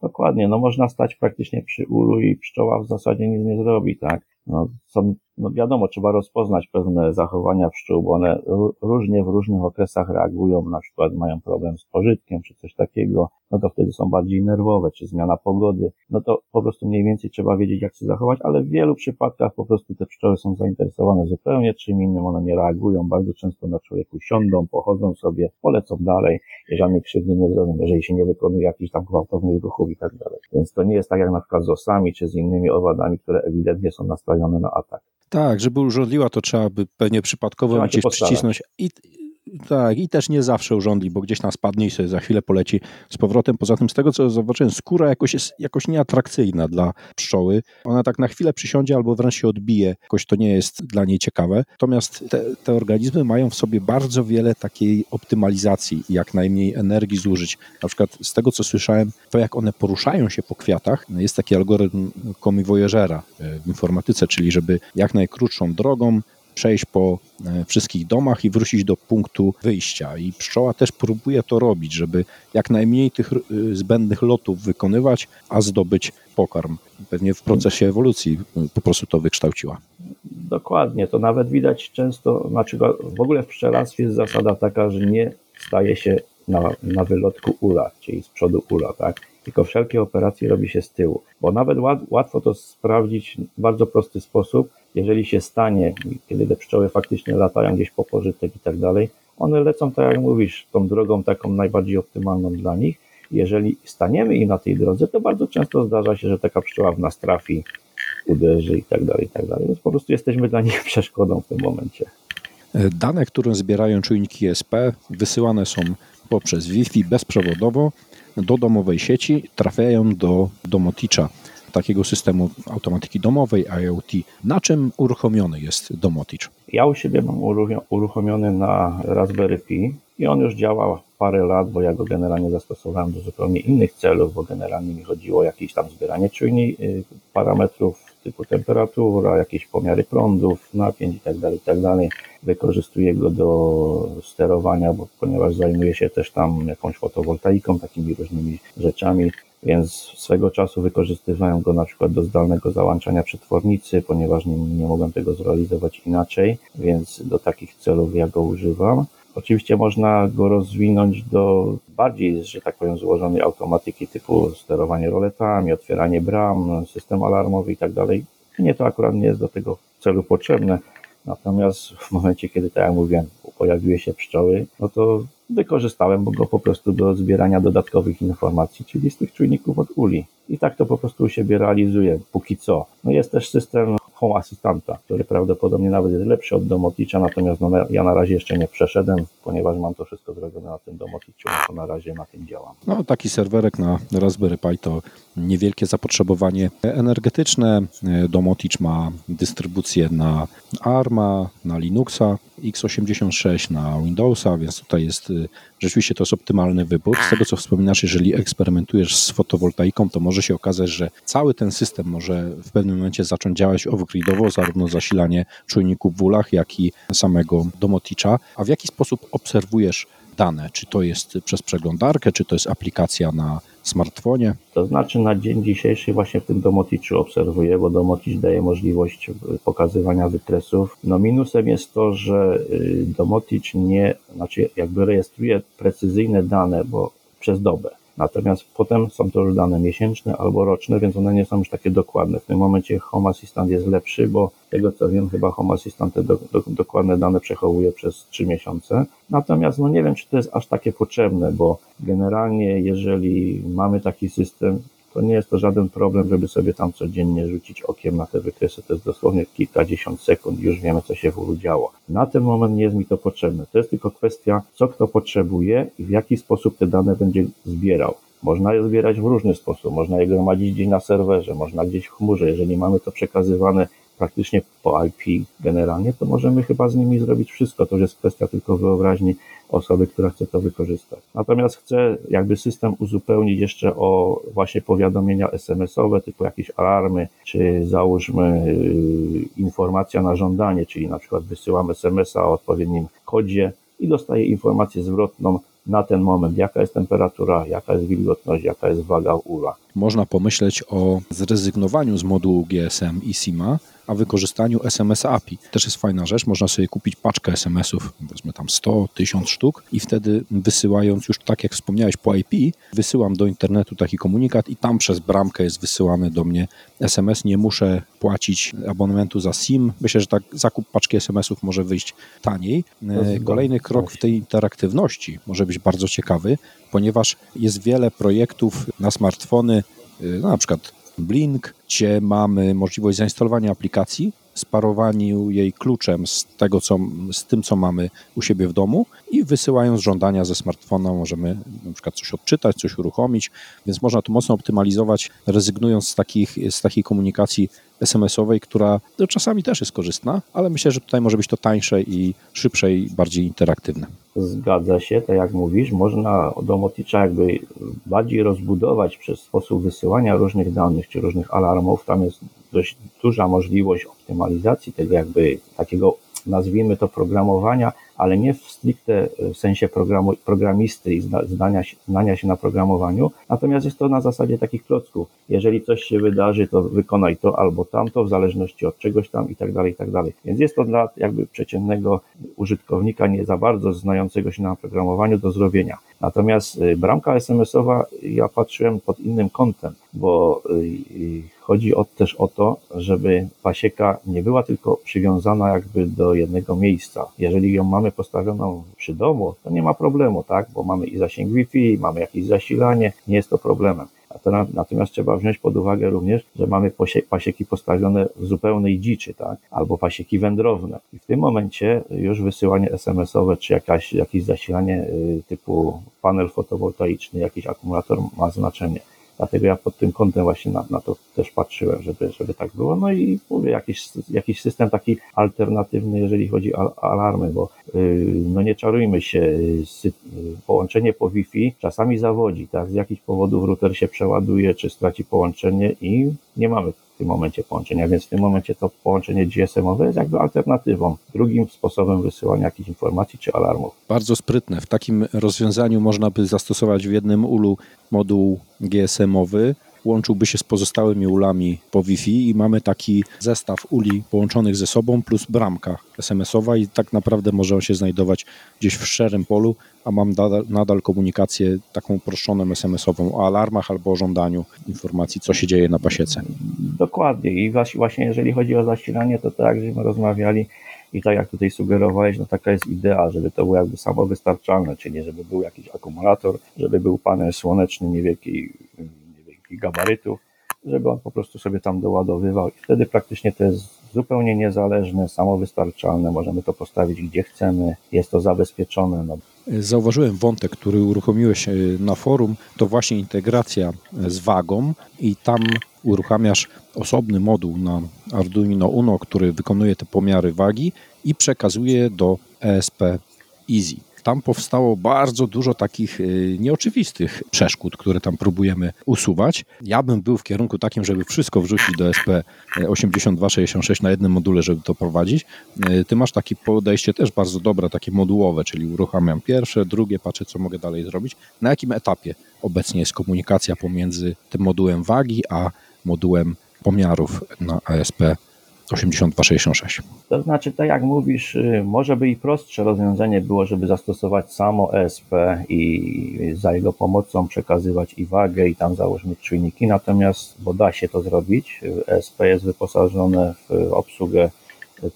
Dokładnie, no można stać praktycznie przy ulu i pszczoła w zasadzie nic nie zrobi, tak? No, są, no wiadomo, trzeba rozpoznać pewne zachowania pszczół, bo one różnie w różnych okresach reagują, na przykład mają problem z pożytkiem, czy coś takiego, no to wtedy są bardziej nerwowe, czy zmiana pogody, no to po prostu mniej więcej trzeba wiedzieć, jak się zachować, ale w wielu przypadkach po prostu te pszczoły są zainteresowane zupełnie czym innym, one nie reagują, bardzo często na człowieku siądą, pochodzą sobie, polecą dalej, żadnej krzywdy nie zrobią, jeżeli się nie wykonuje jakichś tam gwałtownych ruchów i tak dalej. Więc to nie jest tak jak na przykład z osami, czy z innymi owadami, które ewidentnie są nastawione na atak. Tak, żeby urządliła, to trzeba by pewnie przypadkowo gdzieś przycisnąć. I, tak, i też nie zawsze urządli, bo gdzieś tam spadnie i sobie za chwilę poleci z powrotem. Poza tym, z tego co zobaczyłem, skóra jakoś jest jakoś nieatrakcyjna dla pszczoły. Ona tak na chwilę przysiądzie albo wręcz się odbije, jakoś to nie jest dla niej ciekawe. Natomiast te, te organizmy mają w sobie bardzo wiele takiej optymalizacji, jak najmniej energii zużyć. Na przykład z tego co słyszałem, to jak one poruszają się po kwiatach, jest taki algorytm komiwojeżera w informatyce, czyli żeby jak najkrótszą drogą przejść po e, wszystkich domach i wrócić do punktu wyjścia. I pszczoła też próbuje to robić, żeby jak najmniej tych e, zbędnych lotów wykonywać, a zdobyć pokarm. Pewnie w procesie ewolucji e, po prostu to wykształciła. Dokładnie, to nawet widać często, znaczy w ogóle w pszczelarstwie jest zasada taka, że nie staje się na, na wylotku ula, czyli z przodu ula, tak? Tylko wszelkie operacje robi się z tyłu, bo nawet łat, łatwo to sprawdzić w bardzo prosty sposób, jeżeli się stanie, kiedy te pszczoły faktycznie latają gdzieś po pożytek i tak dalej, one lecą, tak jak mówisz, tą drogą taką najbardziej optymalną dla nich. Jeżeli staniemy im na tej drodze, to bardzo często zdarza się, że taka pszczoła w nas trafi, uderzy i tak dalej, i tak dalej. Więc po prostu jesteśmy dla nich [laughs] przeszkodą w tym momencie. Dane, które zbierają czujniki ESP, wysyłane są poprzez Wi-Fi bezprzewodowo do domowej sieci, trafiają do Domoticza takiego systemu automatyki domowej IoT. Na czym uruchomiony jest Domoticz? Ja u siebie mam uruchomiony na Raspberry Pi i on już działa parę lat, bo ja go generalnie zastosowałem do zupełnie innych celów, bo generalnie mi chodziło o jakieś tam zbieranie czujni y, parametrów typu temperatura, jakieś pomiary prądów, napięć itd., tak itd. Tak Wykorzystuję go do sterowania, bo ponieważ zajmuję się też tam jakąś fotowoltaiką, takimi różnymi rzeczami, więc swego czasu wykorzystywałem go na przykład do zdalnego załączania przetwornicy, ponieważ nie, nie mogłem tego zrealizować inaczej, więc do takich celów ja go używam. Oczywiście można go rozwinąć do bardziej, że tak powiem, złożonej automatyki typu sterowanie roletami, otwieranie bram, system alarmowy i tak dalej. Nie to akurat nie jest do tego celu potrzebne. Natomiast w momencie, kiedy, tak jak mówiłem, pojawiły się pszczoły, no to wykorzystałem go po prostu do zbierania dodatkowych informacji, czyli z tych czujników od uli. I tak to po prostu u siebie realizuję, póki co. No jest też system Home Assistanta, który prawdopodobnie nawet jest lepszy od Domoticza, natomiast no, ja na razie jeszcze nie przeszedłem, ponieważ mam to wszystko zrobione na tym Domoticzu, no to na razie na tym działam. No taki serwerek na Raspberry Pi to niewielkie zapotrzebowanie energetyczne. Domoticz ma dystrybucję na ARMA, na Linuxa, x86, na Windowsa, więc tutaj jest rzeczywiście to jest optymalny wybór. Z tego co wspominasz, jeżeli eksperymentujesz z fotowoltaiką, to może się okazać, że cały ten system może w pewnym momencie zacząć działać off-gridowo, zarówno zasilanie czujników w ulach, jak i samego domoticza. A w jaki sposób obserwujesz dane? Czy to jest przez przeglądarkę, czy to jest aplikacja na smartfonie? To znaczy na dzień dzisiejszy właśnie w tym Domoticzu obserwuję, bo Domoticz daje możliwość pokazywania wykresów. No minusem jest to, że y, Domoticz nie, znaczy jakby rejestruje precyzyjne dane, bo przez dobę. Natomiast potem są to już dane miesięczne albo roczne, więc one nie są już takie dokładne. W tym momencie Home Assistant jest lepszy, bo tego co wiem, chyba Home Assistant te do, do, dokładne dane przechowuje przez 3 miesiące. Natomiast no nie wiem, czy to jest aż takie potrzebne, bo generalnie jeżeli mamy taki system, to nie jest to żaden problem, żeby sobie tam codziennie rzucić okiem na te wykresy. To jest dosłownie kilkadziesiąt sekund już wiemy, co się w ulu działo. Na ten moment nie jest mi to potrzebne. To jest tylko kwestia, co kto potrzebuje i w jaki sposób te dane będzie zbierał. Można je zbierać w różny sposób. Można je gromadzić gdzieś na serwerze, można gdzieś w chmurze. Jeżeli mamy to przekazywane praktycznie po IP generalnie, to możemy chyba z nimi zrobić wszystko. To już jest kwestia tylko wyobraźni osoby, która chce to wykorzystać. Natomiast chcę jakby system uzupełnić jeszcze o właśnie powiadomienia SMS-owe, typu jakieś alarmy, czy załóżmy yy, informacja na żądanie, czyli na przykład wysyłamy SMS-a o odpowiednim kodzie i dostaję informację zwrotną na ten moment, jaka jest temperatura, jaka jest wilgotność, jaka jest waga ula. Można pomyśleć o zrezygnowaniu z modułu GSM i SIMA, a wykorzystaniu SMS API. Też jest fajna rzecz, można sobie kupić paczkę SMS-ów, powiedzmy tam 100, 1000 sztuk i wtedy wysyłając już tak jak wspomniałeś po IP, wysyłam do internetu taki komunikat i tam przez bramkę jest wysyłany do mnie SMS. Nie muszę płacić abonamentu za SIM. Myślę, że tak zakup paczki SMS-ów może wyjść taniej. Kolejny krok w tej interaktywności może być bardzo ciekawy, ponieważ jest wiele projektów na smartfony, no na przykład Blink, gdzie mamy możliwość zainstalowania aplikacji, sparowaniu jej kluczem z tego, co, z tym, co mamy u siebie w domu i wysyłając żądania ze smartfona możemy na przykład coś odczytać, coś uruchomić, więc można to mocno optymalizować, rezygnując z, takich, z takiej komunikacji SMS-owej, która no, czasami też jest korzystna, ale myślę, że tutaj może być to tańsze i szybsze i bardziej interaktywne. Zgadza się, tak jak mówisz, można Domoticza jakby bardziej rozbudować przez sposób wysyłania różnych danych czy różnych alarmów. Tam jest dość duża możliwość optymalizacji tego jakby takiego nazwijmy to programowania, ale nie w stricte w sensie programu, programisty i zdania, znania się na programowaniu, natomiast jest to na zasadzie takich klocków. Jeżeli coś się wydarzy, to wykonaj to albo tamto, w zależności od czegoś tam i tak dalej, i tak dalej. Więc jest to dla jakby przeciętnego użytkownika nie za bardzo znającego się na programowaniu do zrobienia. Natomiast y, bramka SMS-owa ja patrzyłem pod innym kątem, bo y, chodzi o, też o to, żeby pasieka nie była tylko przywiązana jakby do jednego miejsca. Jeżeli ją mamy postawioną przy domu, to nie ma problemu, tak? Bo mamy i zasięg Wi-Fi, mamy jakieś zasilanie, nie jest to problemem. Natomiast trzeba wziąć pod uwagę również, że mamy pasieki postawione w zupełnej dziczy, tak? albo pasieki wędrowne. I w tym momencie już wysyłanie SMS-owe, czy jakaś, jakieś zasilanie typu panel fotowoltaiczny, jakiś akumulator ma znaczenie. Dlatego ja pod tym kątem właśnie na, na to też patrzyłem, żeby, żeby tak było. No i mówię, jakiś, jakiś system taki alternatywny, jeżeli chodzi o alarmy, bo yy, no nie czarujmy się, połączenie po Wi-Fi czasami zawodzi, tak? Z jakichś powodów router się przeładuje, czy straci połączenie i nie mamy w tym momencie połączenia, więc w tym momencie to połączenie GSM-owe jest jakby alternatywą, drugim sposobem wysyłania jakichś informacji czy alarmów. Bardzo sprytne. W takim rozwiązaniu można by zastosować w jednym ulu moduł GSM-owy, łączyłby się z pozostałymi ulami po Wi-Fi i mamy taki zestaw uli połączonych ze sobą plus bramka SMS-owa i tak naprawdę może on się znajdować gdzieś w szerym polu, a mam nadal, nadal komunikację taką uproszczoną SMS-ową o alarmach albo o żądaniu informacji, co się dzieje na pasiece. Dokładnie i właśnie jeżeli chodzi o zasilanie, to tak, żeśmy rozmawiali i tak jak tutaj sugerowałeś, no taka jest idea, żeby to było jakby samowystarczalne, czyli żeby był jakiś akumulator, żeby był panel słoneczny niewielkiej gabarytów, żeby on po prostu sobie tam doładowywał. I wtedy praktycznie to jest zupełnie niezależne, samowystarczalne, możemy to postawić gdzie chcemy, jest to zabezpieczone. No, zauważyłem wątek, który uruchomiłeś na forum, to właśnie integracja z wagą i tam uruchamiasz osobny moduł na Arduino Uno, który wykonuje te pomiary wagi i przekazuje do ESP Easy tam powstało bardzo dużo takich y, nieoczywistych przeszkód, które tam próbujemy usuwać. Ja bym był w kierunku takim, żeby wszystko wrzucić do SP 8266 na jednym module, żeby to prowadzić. Y, ty masz takie podejście też bardzo dobre, takie modułowe, czyli uruchamiam pierwsze, drugie, patrzę co mogę dalej zrobić. Na jakim etapie obecnie jest komunikacja pomiędzy tym modułem wagi, a modułem pomiarów na ASP 8266. To znaczy, tak jak mówisz, y, może by i prostsze rozwiązanie było, żeby zastosować samo ESP i za jego pomocą przekazywać i wagę i tam założyć czujniki, natomiast, bo da się to zrobić, ESP jest wyposażone w obsługę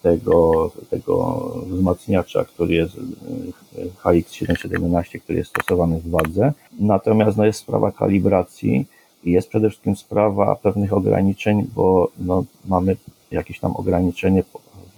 tego, tego wzmacniacza, który jest y, HX711, który jest stosowany w wadze. Natomiast no, jest sprawa kalibracji i jest przede wszystkim sprawa pewnych ograniczeń, bo no, mamy jakieś tam ograniczenie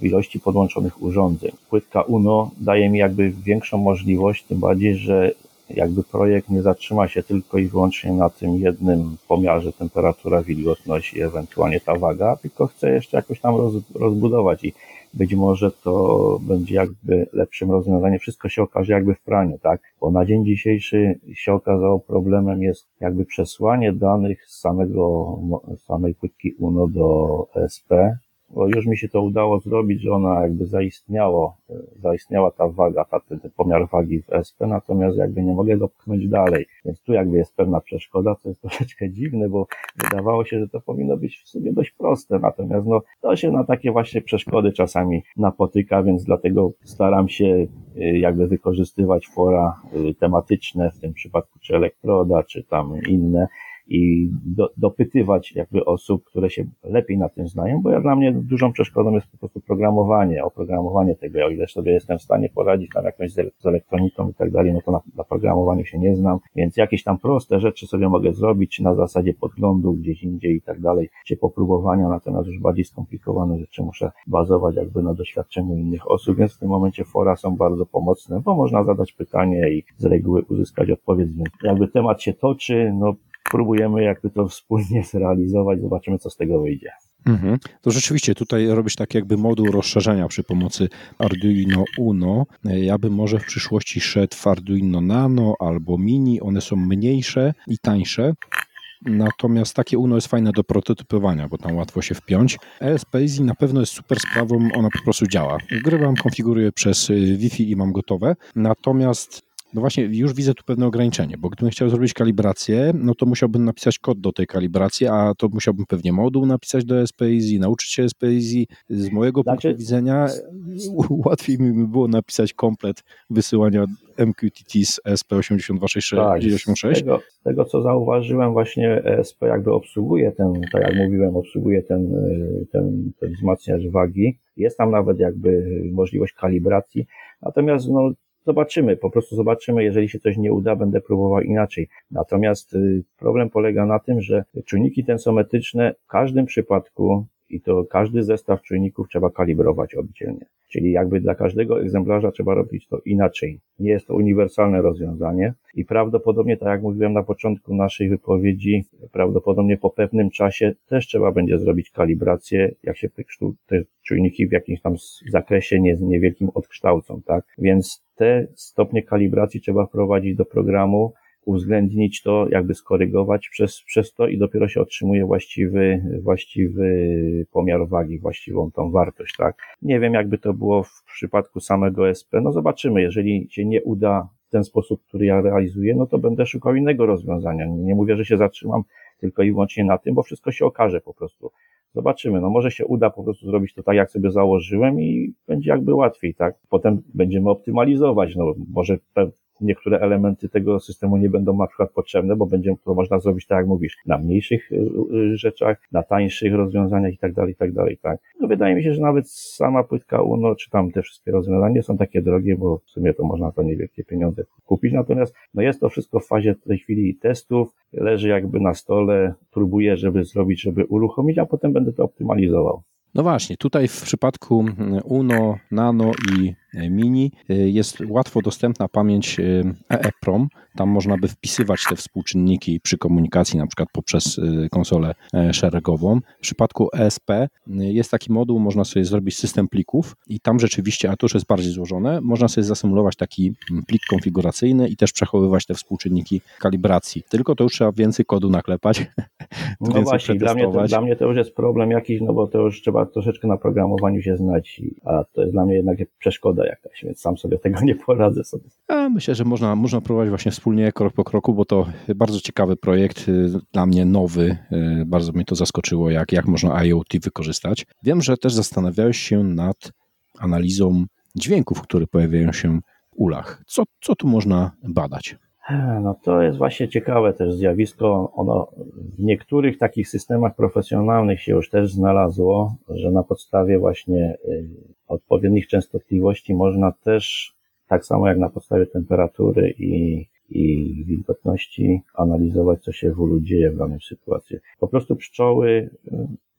w ilości podłączonych urządzeń. Płytka UNO daje mi jakby większą możliwość, tym bardziej, że jakby projekt nie zatrzyma się tylko i wyłącznie na tym jednym pomiarze temperatura, wilgotność i ewentualnie ta waga, tylko chcę jeszcze jakoś tam roz, rozbudować i być może to będzie jakby lepszym rozwiązaniem. Wszystko się okaże jakby w praniu, tak? Bo na dzień dzisiejszy się okazało problemem jest jakby przesłanie danych z samego, samej płytki UNO do SP, bo już mi się to udało zrobić, że ona jakby zaistniało, zaistniała ta waga, ta, ten, pomiar wagi w SP, natomiast jakby nie mogę go pchnąć dalej. Więc tu jakby jest pewna przeszkoda, co jest [laughs] troszeczkę dziwne, bo wydawało się, że to powinno być w sumie dość proste, natomiast no, to się na takie właśnie przeszkody czasami napotyka, więc dlatego staram się y, jakby wykorzystywać fora y, tematyczne, w tym przypadku czy elektroda, czy tam inne, i do, dopytywać jakby osób, które się lepiej na tym znają, bo ja dla mnie dużą przeszkodą jest po prostu programowanie, oprogramowanie tego, o ile sobie jestem w stanie poradzić tam jakąś z elektroniką i tak dalej, no to na, na programowaniu się nie znam, więc jakieś tam proste rzeczy sobie mogę zrobić na zasadzie podglądu gdzieś indziej i tak dalej, czy popróbowania, natomiast już bardziej skomplikowane rzeczy muszę bazować jakby na doświadczeniu innych osób, więc w tym momencie fora są bardzo pomocne, bo można zadać pytanie i z reguły uzyskać odpowiedź, więc jakby temat się toczy, no próbujemy jakby to wspólnie zrealizować, zobaczymy co z tego wyjdzie. Mhm. To rzeczywiście tutaj robisz tak jakby moduł rozszerzenia przy pomocy Arduino Uno. Ja bym może w przyszłości szedł w Arduino Nano albo Mini, one są mniejsze i tańsze. Natomiast takie UNO jest fajne do prototypowania, bo tam łatwo się wpiąć. ESPASY na pewno jest super sprawą, ona po prostu działa. Grywam, konfiguruję przez Wi-Fi i mam gotowe. Natomiast no właśnie, już widzę tu pewne ograniczenie, bo gdybym chciał zrobić kalibrację, no to musiałbym napisać kod do tej kalibracji, a to musiałbym pewnie moduł napisać do SPAZ, nauczyć się SPAZ. Z mojego znaczy... punktu widzenia [laughs] łatwiej mi by było napisać komplet wysyłania MQTT z SP82686. Tak, z tego, tego, co zauważyłem, właśnie SP jakby obsługuje ten, tak jak mówiłem, obsługuje ten, ten, ten wzmacniacz wagi. Jest tam nawet jakby możliwość kalibracji, natomiast no, Zobaczymy, po prostu zobaczymy, jeżeli się coś nie uda, będę próbował inaczej. Natomiast y, problem polega na tym, że czujniki tensometryczne w każdym przypadku i to każdy zestaw czujników trzeba kalibrować oddzielnie. Czyli jakby dla każdego egzemplarza trzeba robić to inaczej. Nie jest to uniwersalne rozwiązanie i prawdopodobnie, tak jak mówiłem na początku naszej wypowiedzi, prawdopodobnie po pewnym czasie też trzeba będzie zrobić kalibrację, jak się te czujniki w jakimś tam zakresie nie, niewielkim odkształcą, tak? Więc te stopnie kalibracji trzeba wprowadzić do programu, uwzględnić to, jakby skorygować przez, przez to i dopiero się otrzymuje właściwy, właściwy pomiar wagi, właściwą tą wartość, tak? Nie wiem, jakby to było w przypadku samego SP, no zobaczymy, jeżeli się nie uda w ten sposób, który ja realizuję, no to będę szukał innego rozwiązania. Nie mówię, że się zatrzymam tylko i wyłącznie na tym, bo wszystko się okaże po prostu. Zobaczymy, no może się uda po prostu zrobić to tak, jak sobie założyłem i będzie jakby łatwiej, tak? Potem będziemy optymalizować, no może niektóre elementy tego systemu nie będą na przykład potrzebne, bo będzie to można zrobić tak jak mówisz, na mniejszych y, y, rzeczach, na tańszych rozwiązaniach i tak dalej, i tak dalej, tak. No wydaje mi się, że nawet sama płytka UNO, czy tam te wszystkie rozwiązania są takie drogie, bo w sumie to można to niewielkie pieniądze kupić, natomiast no jest to wszystko w fazie w tej chwili testów, leży jakby na stole, próbuję, żeby zrobić, żeby uruchomić, a potem będę to optymalizował. No właśnie, tutaj w przypadku UNO, Nano i Mini. Jest łatwo dostępna pamięć EEPROM. Tam można by wpisywać te współczynniki przy komunikacji, na przykład poprzez konsolę szeregową. W przypadku ESP jest taki moduł, można sobie zrobić system plików i tam rzeczywiście, a to już jest bardziej złożone, można sobie zasymulować taki plik konfiguracyjny i też przechowywać te współczynniki kalibracji. Tylko to już trzeba więcej kodu naklepać. [laughs] No właśnie, dla mnie, to, dla mnie to już jest problem jakiś, no bo to już trzeba troszeczkę na programowaniu się znać, a to jest dla mnie jednak przeszkoda jakaś, więc sam sobie tego [laughs] nie poradzę sobie. A myślę, że można, można próbować właśnie wspólnie krok po kroku, bo to bardzo ciekawy projekt, y, dla mnie nowy, y, bardzo mnie to zaskoczyło, jak, jak można IoT wykorzystać. Wiem, że też zastanawiałeś się nad analizą dźwięków, które pojawiają się w ulach. Co, co tu można badać? No to jest właśnie ciekawe też zjawisko. Ono w niektórych takich systemach profesjonalnych się już też znalazło, że na podstawie właśnie y, odpowiednich częstotliwości można też, tak samo jak na podstawie temperatury i, i wilgotności, analizować, co się w ulu dzieje w danej sytuacji. Po prostu pszczoły y,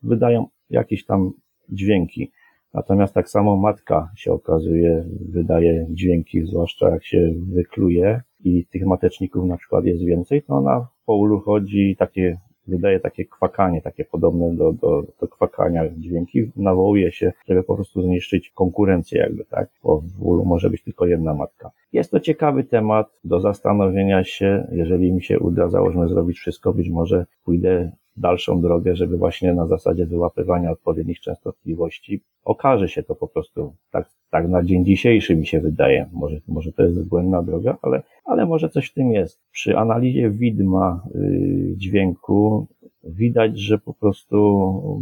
wydają jakieś tam dźwięki. Natomiast tak samo matka się okazuje, wydaje dźwięki, zwłaszcza jak się wykluje i tych mateczników na przykład jest więcej, to ona po ulu chodzi takie, wydaje takie kwakanie, takie podobne do, do, do kwakania dźwięki, nawołuje się, żeby po prostu zniszczyć konkurencję jakby, tak? Bo w ulu może być tylko jedna matka. Jest to ciekawy temat do zastanowienia się, jeżeli mi się uda, załóżmy, zrobić wszystko, być może pójdę dalszą drogę, żeby właśnie na zasadzie wyłapywania odpowiednich częstotliwości okaże się to po prostu tak, tak na dzień dzisiejszy mi się wydaje. Może, może to jest błędna droga, ale, ale może coś w tym jest. Przy analizie widma yy, dźwięku widać, że po prostu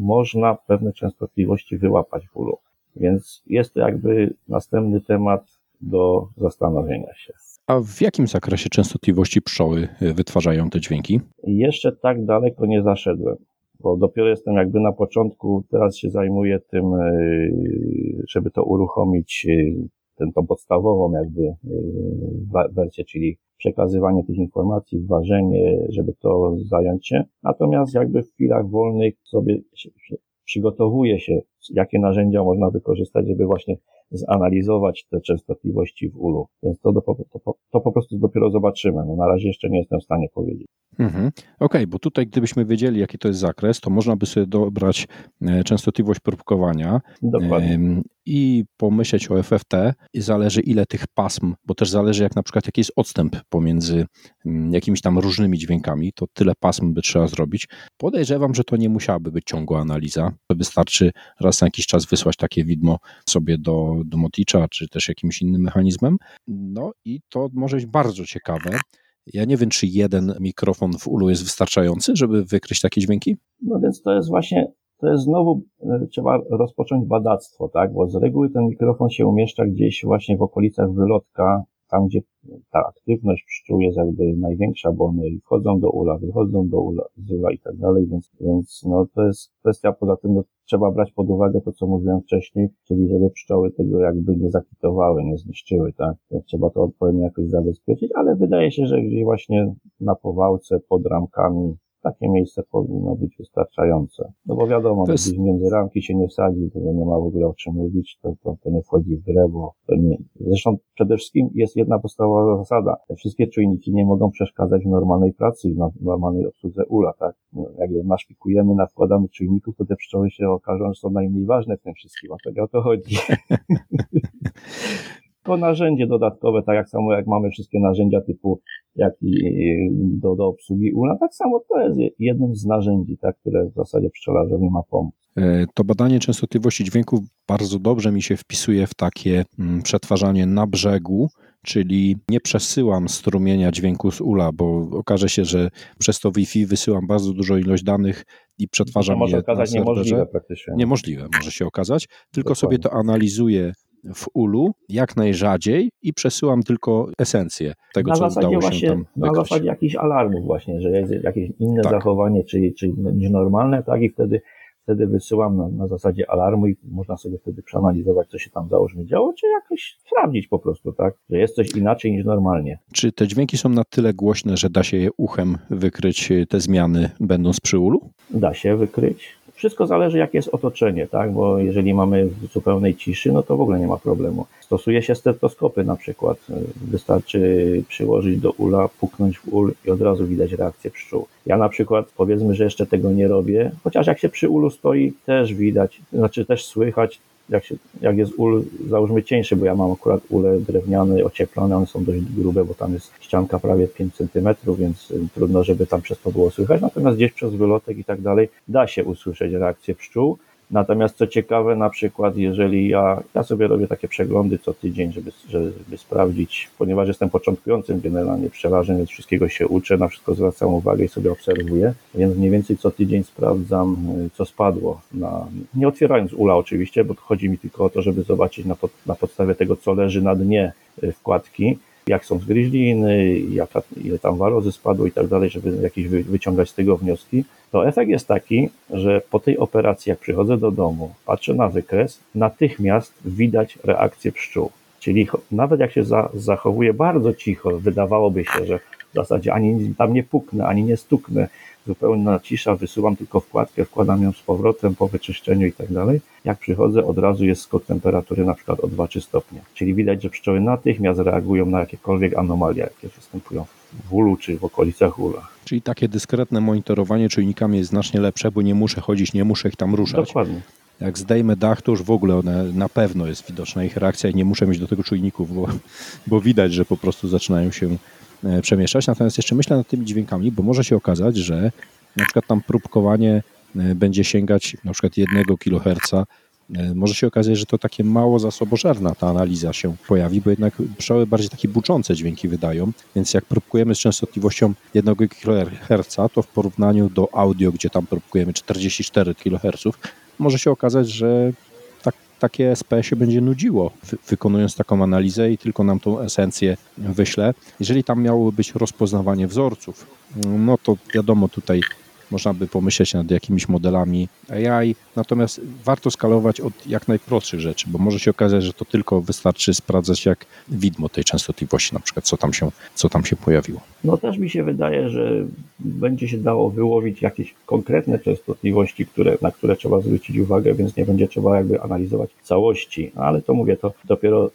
można pewne częstotliwości wyłapać w ulu. Więc jest to jakby następny temat do zastanowienia się. A w jakim zakresie częstotliwości pszczoły y, wytwarzają te dźwięki? Jeszcze tak daleko nie zaszedłem, bo dopiero jestem jakby na początku, teraz się zajmuję tym, y, żeby to uruchomić, y, tę tą podstawową jakby wersję, czyli przekazywanie tych informacji, ważenie, żeby to zająć się. Natomiast jakby w chwilach wolnych sobie przygotowuje się, jakie narzędzia można wykorzystać, żeby właśnie zanalizować te częstotliwości w ulu. Więc to, do, to, to po prostu dopiero zobaczymy. No na razie jeszcze nie jestem w stanie powiedzieć. Mhm. Okej, okay, bo tutaj gdybyśmy wiedzieli, jaki to jest zakres, to można by sobie dobrać e, częstotliwość próbkowania Dokładnie. I pomyśleć o FFT i zależy ile tych pasm, bo też zależy jak na przykład jaki jest odstęp pomiędzy mm, jakimiś tam różnymi dźwiękami, to tyle pasm by trzeba zrobić. Podejrzewam, że to nie musiałaby być ciągła analiza. Wystarczy raz na jakiś czas wysłać takie widmo sobie do, do Moticza, czy też jakimś innym mechanizmem. No i to może być bardzo ciekawe. Ja nie wiem, czy jeden mikrofon w ulu jest wystarczający, żeby wykryć takie dźwięki? No więc to jest właśnie, to jest znowu, e, trzeba rozpocząć badactwo, tak? Bo z reguły ten mikrofon się umieszcza gdzieś właśnie w okolicach wylotka, tam gdzie ta aktywność pszczół jest jakby największa, bo one wchodzą do ula, wychodzą do ula, z ula i tak dalej, więc, więc no to jest kwestia, poza tym no, trzeba brać pod uwagę to, co mówiłem wcześniej, czyli żeby pszczoły tego jakby nie zakwitowały, nie zniszczyły, tak? Więc trzeba to odpowiednio jakoś zabezpieczyć, ale wydaje się, że gdzieś właśnie na powałce, pod ramkami, takie miejsce powinno być wystarczające. No bo wiadomo, to jest... między ramki się nie wsadzi, to nie ma w ogóle o czym mówić, to, to, to nie wchodzi w grę, bo to nie... Zresztą przede wszystkim jest jedna podstawowa zasada. Te wszystkie czujniki nie mogą przeszkadzać w normalnej pracy i w normalnej obsłudze ula, tak? No, jak je naszpikujemy, nakładamy czujników, to te pszczoły się okażą, że są najmniej ważne w tym wszystkim, a tak o to chodzi. [laughs] to narzędzie dodatkowe, tak jak samo jak mamy wszystkie narzędzia typu jak i do, do obsługi ULA, tak samo to jest jednym z narzędzi, tak, które w zasadzie pszczelarzowi ma pomóc. E, to badanie częstotliwości dźwięków bardzo dobrze mi się wpisuje w takie mm, przetwarzanie na brzegu, czyli nie przesyłam strumienia dźwięku z ULA, bo okaże się, że przez to Wi-Fi wysyłam bardzo dużą ilość danych i przetwarzam to może je okazać na niemożliwe praktycznie. Niemożliwe może się okazać, tylko Dokładnie. sobie to analizuję w ulu jak najrzadziej i przesyłam tylko esencję tego, na co udało właśnie, się tam Na zasadzie jakichś alarmów właśnie, że jest jakieś inne tak. zachowanie, czyli, czyli niż normalne, tak i wtedy wtedy wysyłam na, na zasadzie alarmu i można sobie wtedy przeanalizować, co się tam załóżmy działo, czy jakoś sprawdzić po prostu, tak, że jest coś inaczej niż normalnie. Czy te dźwięki są na tyle głośne, że da się je uchem wykryć te zmiany będąc przy ulu? Da się wykryć wszystko zależy, jakie jest otoczenie, tak? Bo jeżeli mamy zupełnej ciszy, no to w ogóle nie ma problemu. Stosuje się stetoskopy na przykład. Wystarczy przyłożyć do ula, puknąć w ul i od razu widać reakcję pszczół. Ja na przykład powiedzmy, że jeszcze tego nie robię, chociaż jak się przy ulu stoi, też widać, znaczy też słychać, jak, się, jak jest ul, załóżmy cieńszy, bo ja mam akurat ule drewniane, ocieplone, one są dość grube, bo tam jest ścianka prawie 5 cm, więc trudno, żeby tam przez to było słychać. Natomiast gdzieś przez wylotek i tak dalej da się usłyszeć reakcję pszczół. Natomiast co ciekawe, na przykład, jeżeli ja, ja sobie robię takie przeglądy co tydzień, żeby, żeby sprawdzić, ponieważ jestem początkującym generalnie pszczelarzem, więc wszystkiego się uczę, na wszystko zwracam uwagę i sobie obserwuję, więc mniej więcej co tydzień sprawdzam, co spadło. Na, nie otwierając ula oczywiście, bo chodzi mi tylko o to, żeby zobaczyć na, pod, na podstawie tego, co leży na dnie wkładki, jak są zgryźliny, jaka, ile tam warozy spadło i tak dalej, żeby jakieś wyciągać z tego wnioski, to efekt jest taki, że po tej operacji, jak przychodzę do domu, patrzę na wykres, natychmiast widać reakcję pszczół. Czyli nawet jak się za, zachowuje bardzo cicho, wydawałoby się, że w zasadzie ani tam nie puknę, ani nie stuknę, zupełna cisza, wysuwam tylko wkładkę, wkładam ją z powrotem po wyczyszczeniu i tak dalej. Jak przychodzę, od razu jest skok temperatury na przykład o 2-3 stopnie. Czyli widać, że pszczoły natychmiast reagują na jakiekolwiek anomalie, jakie występują w ulu czy w okolicach ula. Czyli takie dyskretne monitorowanie czujnikami jest znacznie lepsze, bo nie muszę chodzić, nie muszę ich tam ruszać. Dokładnie. Jak zdejmę dach, to już w ogóle one, na pewno jest widoczna ich reakcja i nie muszę mieć do tego czujników, bo, bo widać, że po prostu zaczynają się przemieszczać. Natomiast jeszcze myślę nad tymi dźwiękami, bo może się okazać, że na przykład tam próbkowanie będzie sięgać na przykład 1 kHz. Może się okazać, że to takie mało zasobożerna ta analiza się pojawi, bo jednak pszczoły bardziej takie buczące dźwięki wydają, więc jak próbkujemy z częstotliwością 1 kHz, to w porównaniu do audio, gdzie tam próbkujemy 44 kHz, może się okazać, że tak, takie SP się będzie nudziło, wy, wykonując taką analizę i tylko nam tą esencję wyśle. Jeżeli tam miałoby być rozpoznawanie wzorców, no to wiadomo, tutaj można by pomyśleć nad jakimiś modelami AI, natomiast warto skalować od jak najprostszych rzeczy, bo może się okazać, że to tylko wystarczy sprawdzać jak widmo tej częstotliwości, na przykład co tam się, co tam się pojawiło. No też mi się wydaje, że będzie się dało wyłowić jakieś konkretne częstotliwości, które, na które trzeba zwrócić uwagę, więc nie będzie trzeba jakby analizować całości, ale to mówię, to dopiero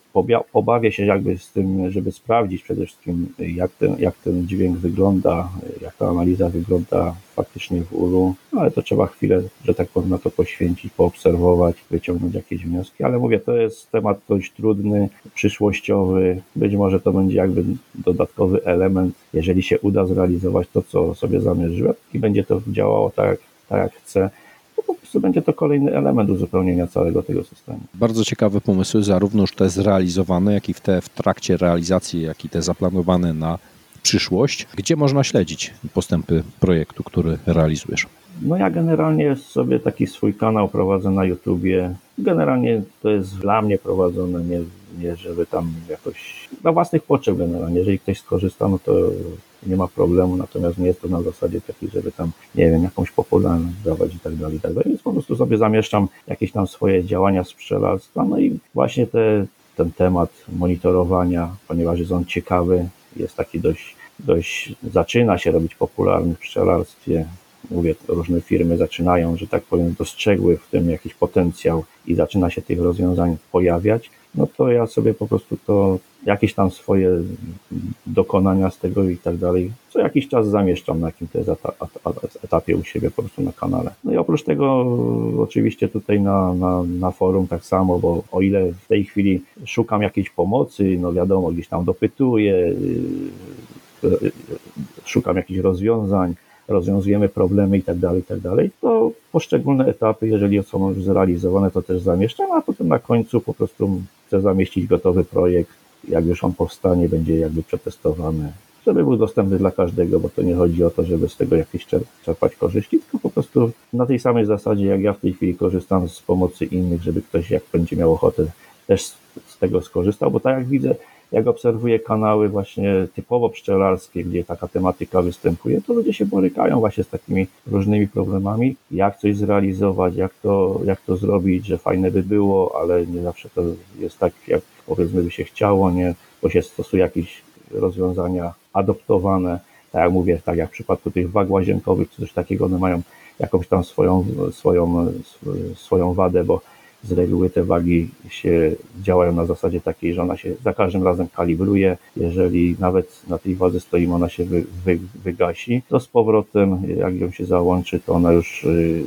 obawię się jakby z tym, żeby sprawdzić przede wszystkim jak ten, jak ten dźwięk wygląda, jak ta analiza wygląda faktycznie w ulu, no ale to trzeba chwilę, że tak powiem, na to poświęcić, poobserwować, wyciągnąć jakieś wnioski, ale mówię, to jest temat dość trudny, przyszłościowy, być może to będzie jakby dodatkowy element, jeżeli się uda zrealizować to, co sobie zamierzyłem i będzie to działało tak, tak jak chcę, to po prostu będzie to kolejny element uzupełnienia całego tego systemu. Bardzo ciekawe pomysły, zarówno już te zrealizowane, jak i w te w trakcie realizacji, jak i te zaplanowane na przyszłość. Gdzie można śledzić postępy projektu, który realizujesz? No ja generalnie sobie taki swój kanał prowadzę na YouTubie. Generalnie to jest dla mnie prowadzone, nie, nie żeby tam jakoś dla własnych potrzeb generalnie. Jeżeli ktoś skorzysta, no to nie ma problemu, natomiast nie jest to na zasadzie takiej, żeby tam, nie wiem, jakąś popularność dawać i tak dalej, i tak dalej. Więc po prostu sobie zamieszczam jakieś tam swoje działania z pszczelarstwa. No i właśnie te, ten temat monitorowania, ponieważ jest on ciekawy, jest taki dość, dość, zaczyna się robić popularny w pszczelarstwie. Mówię, różne firmy zaczynają, że tak powiem, dostrzegły w tym jakiś potencjał i zaczyna się tych rozwiązań pojawiać, no to ja sobie po prostu to jakieś tam swoje dokonania z tego i tak dalej, co jakiś czas zamieszczam na jakimś etapie u siebie po prostu na kanale. No i oprócz tego oczywiście tutaj na, na, na forum tak samo, bo o ile w tej chwili szukam jakiejś pomocy, no wiadomo, gdzieś tam dopytuję, szukam jakichś rozwiązań, rozwiązujemy problemy i tak dalej, i tak dalej, to poszczególne etapy, jeżeli są już zrealizowane, to też zamieszczam, a potem na końcu po prostu chcę zamieścić gotowy projekt, jak już on powstanie, będzie jakby przetestowany, żeby był dostępny dla każdego, bo to nie chodzi o to, żeby z tego jakieś czerpać korzyści, tylko po prostu na tej samej zasadzie, jak ja w tej chwili korzystam z pomocy innych, żeby ktoś, jak będzie miał ochotę, też z tego skorzystał, bo tak jak widzę, jak obserwuję kanały właśnie typowo pszczelarskie, gdzie taka tematyka występuje, to ludzie się borykają właśnie z takimi różnymi problemami, jak coś zrealizować, jak to, jak to zrobić, że fajne by było, ale nie zawsze to jest tak, jak powiedzmy by się chciało, nie, bo się stosuje jakieś rozwiązania adoptowane, tak jak mówię, tak jak w przypadku tych wag łazienkowych czy coś takiego, one mają jakąś tam swoją, swoją, swoją wadę, bo z reguły te wagi się działają na zasadzie takiej, że ona się za każdym razem kalibruje. Jeżeli nawet na tej wadze stoimy, ona się wy, wy, wygasi, to z powrotem, jak ją się załączy, to ona już y,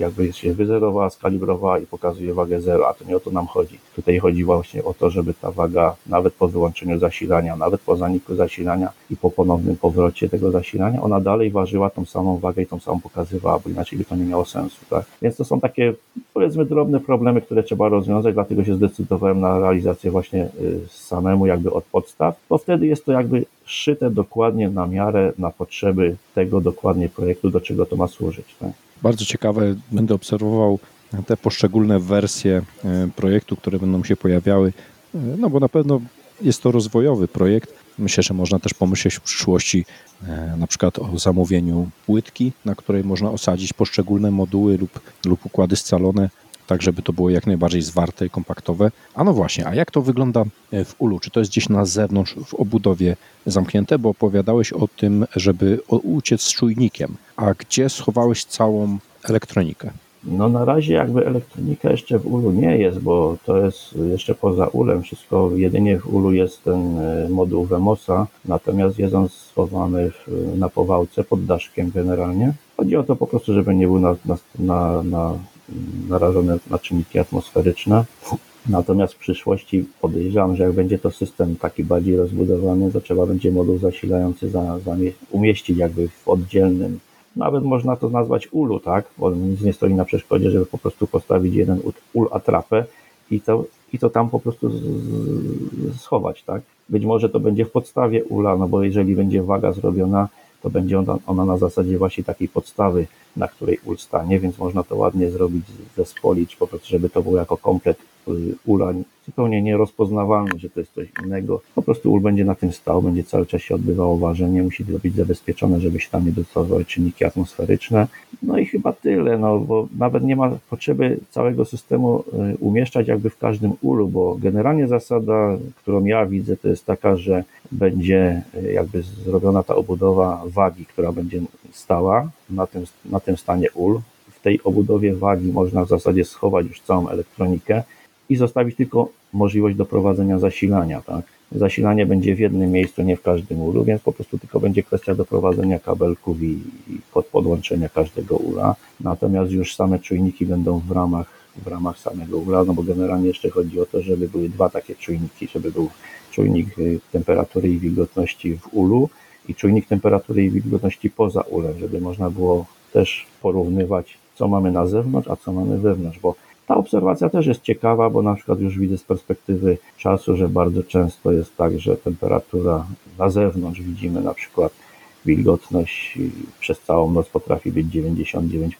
jakby się wyzerowała, skalibrowała i pokazuje wagę zero, a to nie o to nam chodzi. Tutaj chodzi właśnie o to, żeby ta waga nawet po wyłączeniu zasilania, nawet po zaniku zasilania i po ponownym powrocie tego zasilania, ona dalej ważyła tą samą wagę i tą samą pokazywała, bo inaczej by to nie miało sensu. Tak? Więc to są takie powiedzmy drobne problemy, które trzeba rozwiązać, dlatego się zdecydowałem na realizację właśnie y, samemu jakby od podstaw, bo wtedy jest to jakby szyte dokładnie na miarę, na potrzeby tego dokładnie projektu, do czego to ma służyć. Tak? Bardzo ciekawe, będę obserwował te poszczególne wersje e, projektu, które będą się pojawiały, e, no bo na pewno jest to rozwojowy projekt. Myślę, że można też pomyśleć w przyszłości e, na przykład o zamówieniu płytki, na której można osadzić poszczególne moduły lub, lub układy scalone, tak żeby to było jak najbardziej zwarte i kompaktowe. A no właśnie, a jak to wygląda w ulu? Czy to jest gdzieś na zewnątrz w obudowie zamknięte? Bo opowiadałeś o tym, żeby uciec z czujnikiem. A gdzie schowałeś całą elektronikę? No na razie jakby elektronika jeszcze w ulu nie jest, bo to jest jeszcze poza ulem wszystko. Jedynie w ulu jest ten e, moduł Wemosa, natomiast jest on schowany na powałce pod daszkiem generalnie. Chodzi o to po prostu, żeby nie był na, na, na, na narażone na czynniki atmosferyczne. Natomiast w przyszłości podejrzewam, że jak będzie to system taki bardziej rozbudowany, to trzeba będzie moduł zasilający za, za umieścić jakby w oddzielnym, nawet można to nazwać ulu, tak? Bo nic nie stoi na przeszkodzie, żeby po prostu postawić jeden ul atrapę i to, i to tam po prostu z, z, schować, tak? Być może to będzie w podstawie ula, no bo jeżeli będzie waga zrobiona, to będzie ona, ona na zasadzie właśnie takiej podstawy, na której ul stanie, więc można to ładnie zrobić, zespolić, po prostu, żeby to było jako komplet y, ula, zupełnie nierozpoznawalny, że to jest coś innego. Po prostu ul będzie na tym stał, będzie cały czas się odbywało ważenie, musi to być zabezpieczone, żeby się tam nie dostawały czynniki atmosferyczne. No i chyba tyle, no bo nawet nie ma potrzeby całego systemu y, umieszczać jakby w każdym ulu, bo generalnie zasada, którą ja widzę, to jest taka, że będzie y, jakby zrobiona ta obudowa wagi, która będzie stała na tym, na tym stanie ul. W tej obudowie wagi można w zasadzie schować już całą elektronikę i zostawić tylko możliwość doprowadzenia zasilania. Tak? Zasilanie będzie w jednym miejscu, nie w każdym ulu, więc po prostu tylko będzie kwestia doprowadzenia kabelków i, pod podłączenia każdego ula. Natomiast już same czujniki będą w ramach w ramach samego ula, no bo generalnie jeszcze chodzi o to, żeby były dwa takie czujniki, żeby był czujnik y, temperatury i wilgotności w ulu i czujnik temperatury i wilgotności poza ulem, żeby można było też porównywać, co mamy na zewnątrz, a co mamy wewnątrz, bo ta obserwacja też jest ciekawa, bo na przykład już widzę z perspektywy czasu, że bardzo często jest tak, że temperatura na zewnątrz widzimy na przykład wilgotność przez całą noc potrafi być 99%,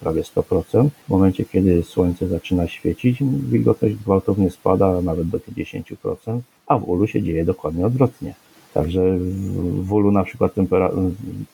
prawie 100%. W momencie, kiedy słońce zaczyna świecić, wilgotność gwałtownie spada nawet do 50%, a w ulu się dzieje dokładnie odwrotnie. Także w ulu na przykład tempera,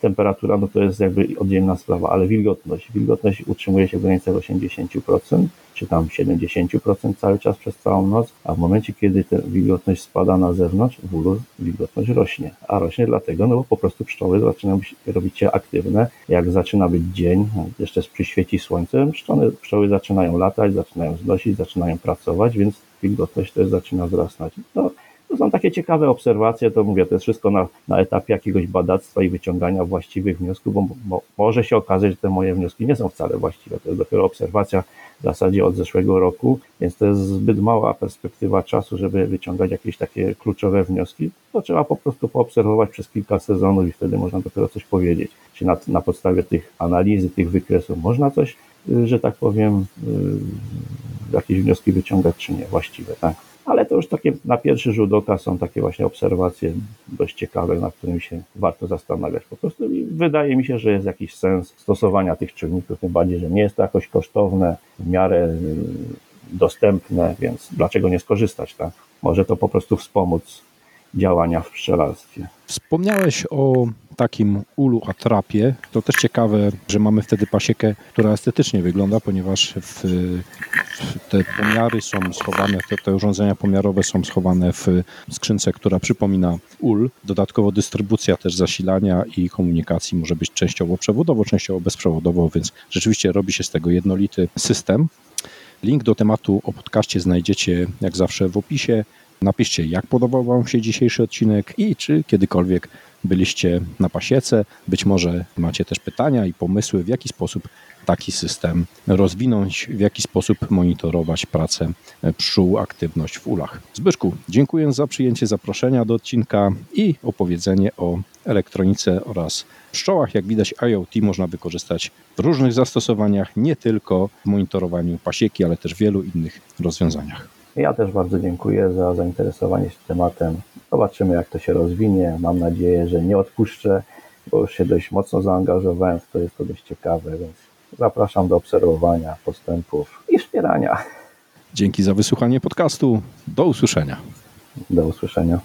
temperatura no to jest jakby oddzielna sprawa, ale wilgotność. Wilgotność utrzymuje się w granicach 80%, czy tam 70% cały czas przez całą noc, a w momencie, kiedy ta wilgotność spada na zewnątrz, w wilgotność rośnie. A rośnie dlatego, no bo po prostu pszczoły zaczynają robić się aktywne. Jak zaczyna być dzień, jeszcze przyświeci słońce, pszczoły, pszczoły zaczynają latać, zaczynają znosić, zaczynają pracować, więc wilgotność też zaczyna wzrastać. No, to są takie ciekawe obserwacje, to mówię, to jest wszystko na, na etapie jakiegoś badactwa i wyciągania właściwych wniosków, bo, bo może się okazać, że te moje wnioski nie są wcale właściwe. To jest dopiero obserwacja w zasadzie od zeszłego roku, więc to jest zbyt mała perspektywa czasu, żeby wyciągać jakieś takie kluczowe wnioski. To trzeba po prostu poobserwować przez kilka sezonów i wtedy można dopiero coś powiedzieć. Czy na, na podstawie tych analizy, tych wykresów można coś, y, że tak powiem, y, jakieś wnioski wyciągać, czy nie właściwe, tak? Ale to już takie na pierwszy rzut oka są takie właśnie obserwacje dość ciekawe, nad którymi się warto zastanawiać po prostu wydaje mi się, że jest jakiś sens stosowania tych czynników, tym bardziej, że nie jest to jakoś kosztowne, w miarę y, dostępne, więc dlaczego nie skorzystać, tak? Może to po prostu wspomóc działania w pszczelarstwie. Wspomniałeś o takim ulu atrapie. To też ciekawe, że mamy wtedy pasiekę, która estetycznie wygląda, ponieważ w, w te pomiary są schowane, te, te urządzenia pomiarowe są schowane w skrzynce, która przypomina ul. Dodatkowo dystrybucja też zasilania i komunikacji może być częściowo przewodowo, częściowo bezprzewodowo, więc rzeczywiście robi się z tego jednolity system. Link do tematu o podcaście znajdziecie jak zawsze w opisie. Napiszcie, jak podobał Wam się dzisiejszy odcinek i czy kiedykolwiek byliście na pasiece. Być może macie też pytania i pomysły, w jaki sposób taki system rozwinąć, w jaki sposób monitorować pracę pszczół, aktywność w ulach. Zbyszku, dziękuję za przyjęcie zaproszenia do odcinka i opowiedzenie o elektronice oraz pszczołach. Jak widać, IoT można wykorzystać w różnych zastosowaniach, nie tylko w monitorowaniu pasieki, ale też w wielu innych rozwiązaniach. Ja też bardzo dziękuję za zainteresowanie się tematem. Zobaczymy, jak to się rozwinie. Mam nadzieję, że nie odpuszczę, bo już się dość mocno zaangażowałem w to, jest to dość ciekawe, więc zapraszam do obserwowania postępów i wspierania. Dzięki za wysłuchanie podcastu. Do usłyszenia. Do usłyszenia.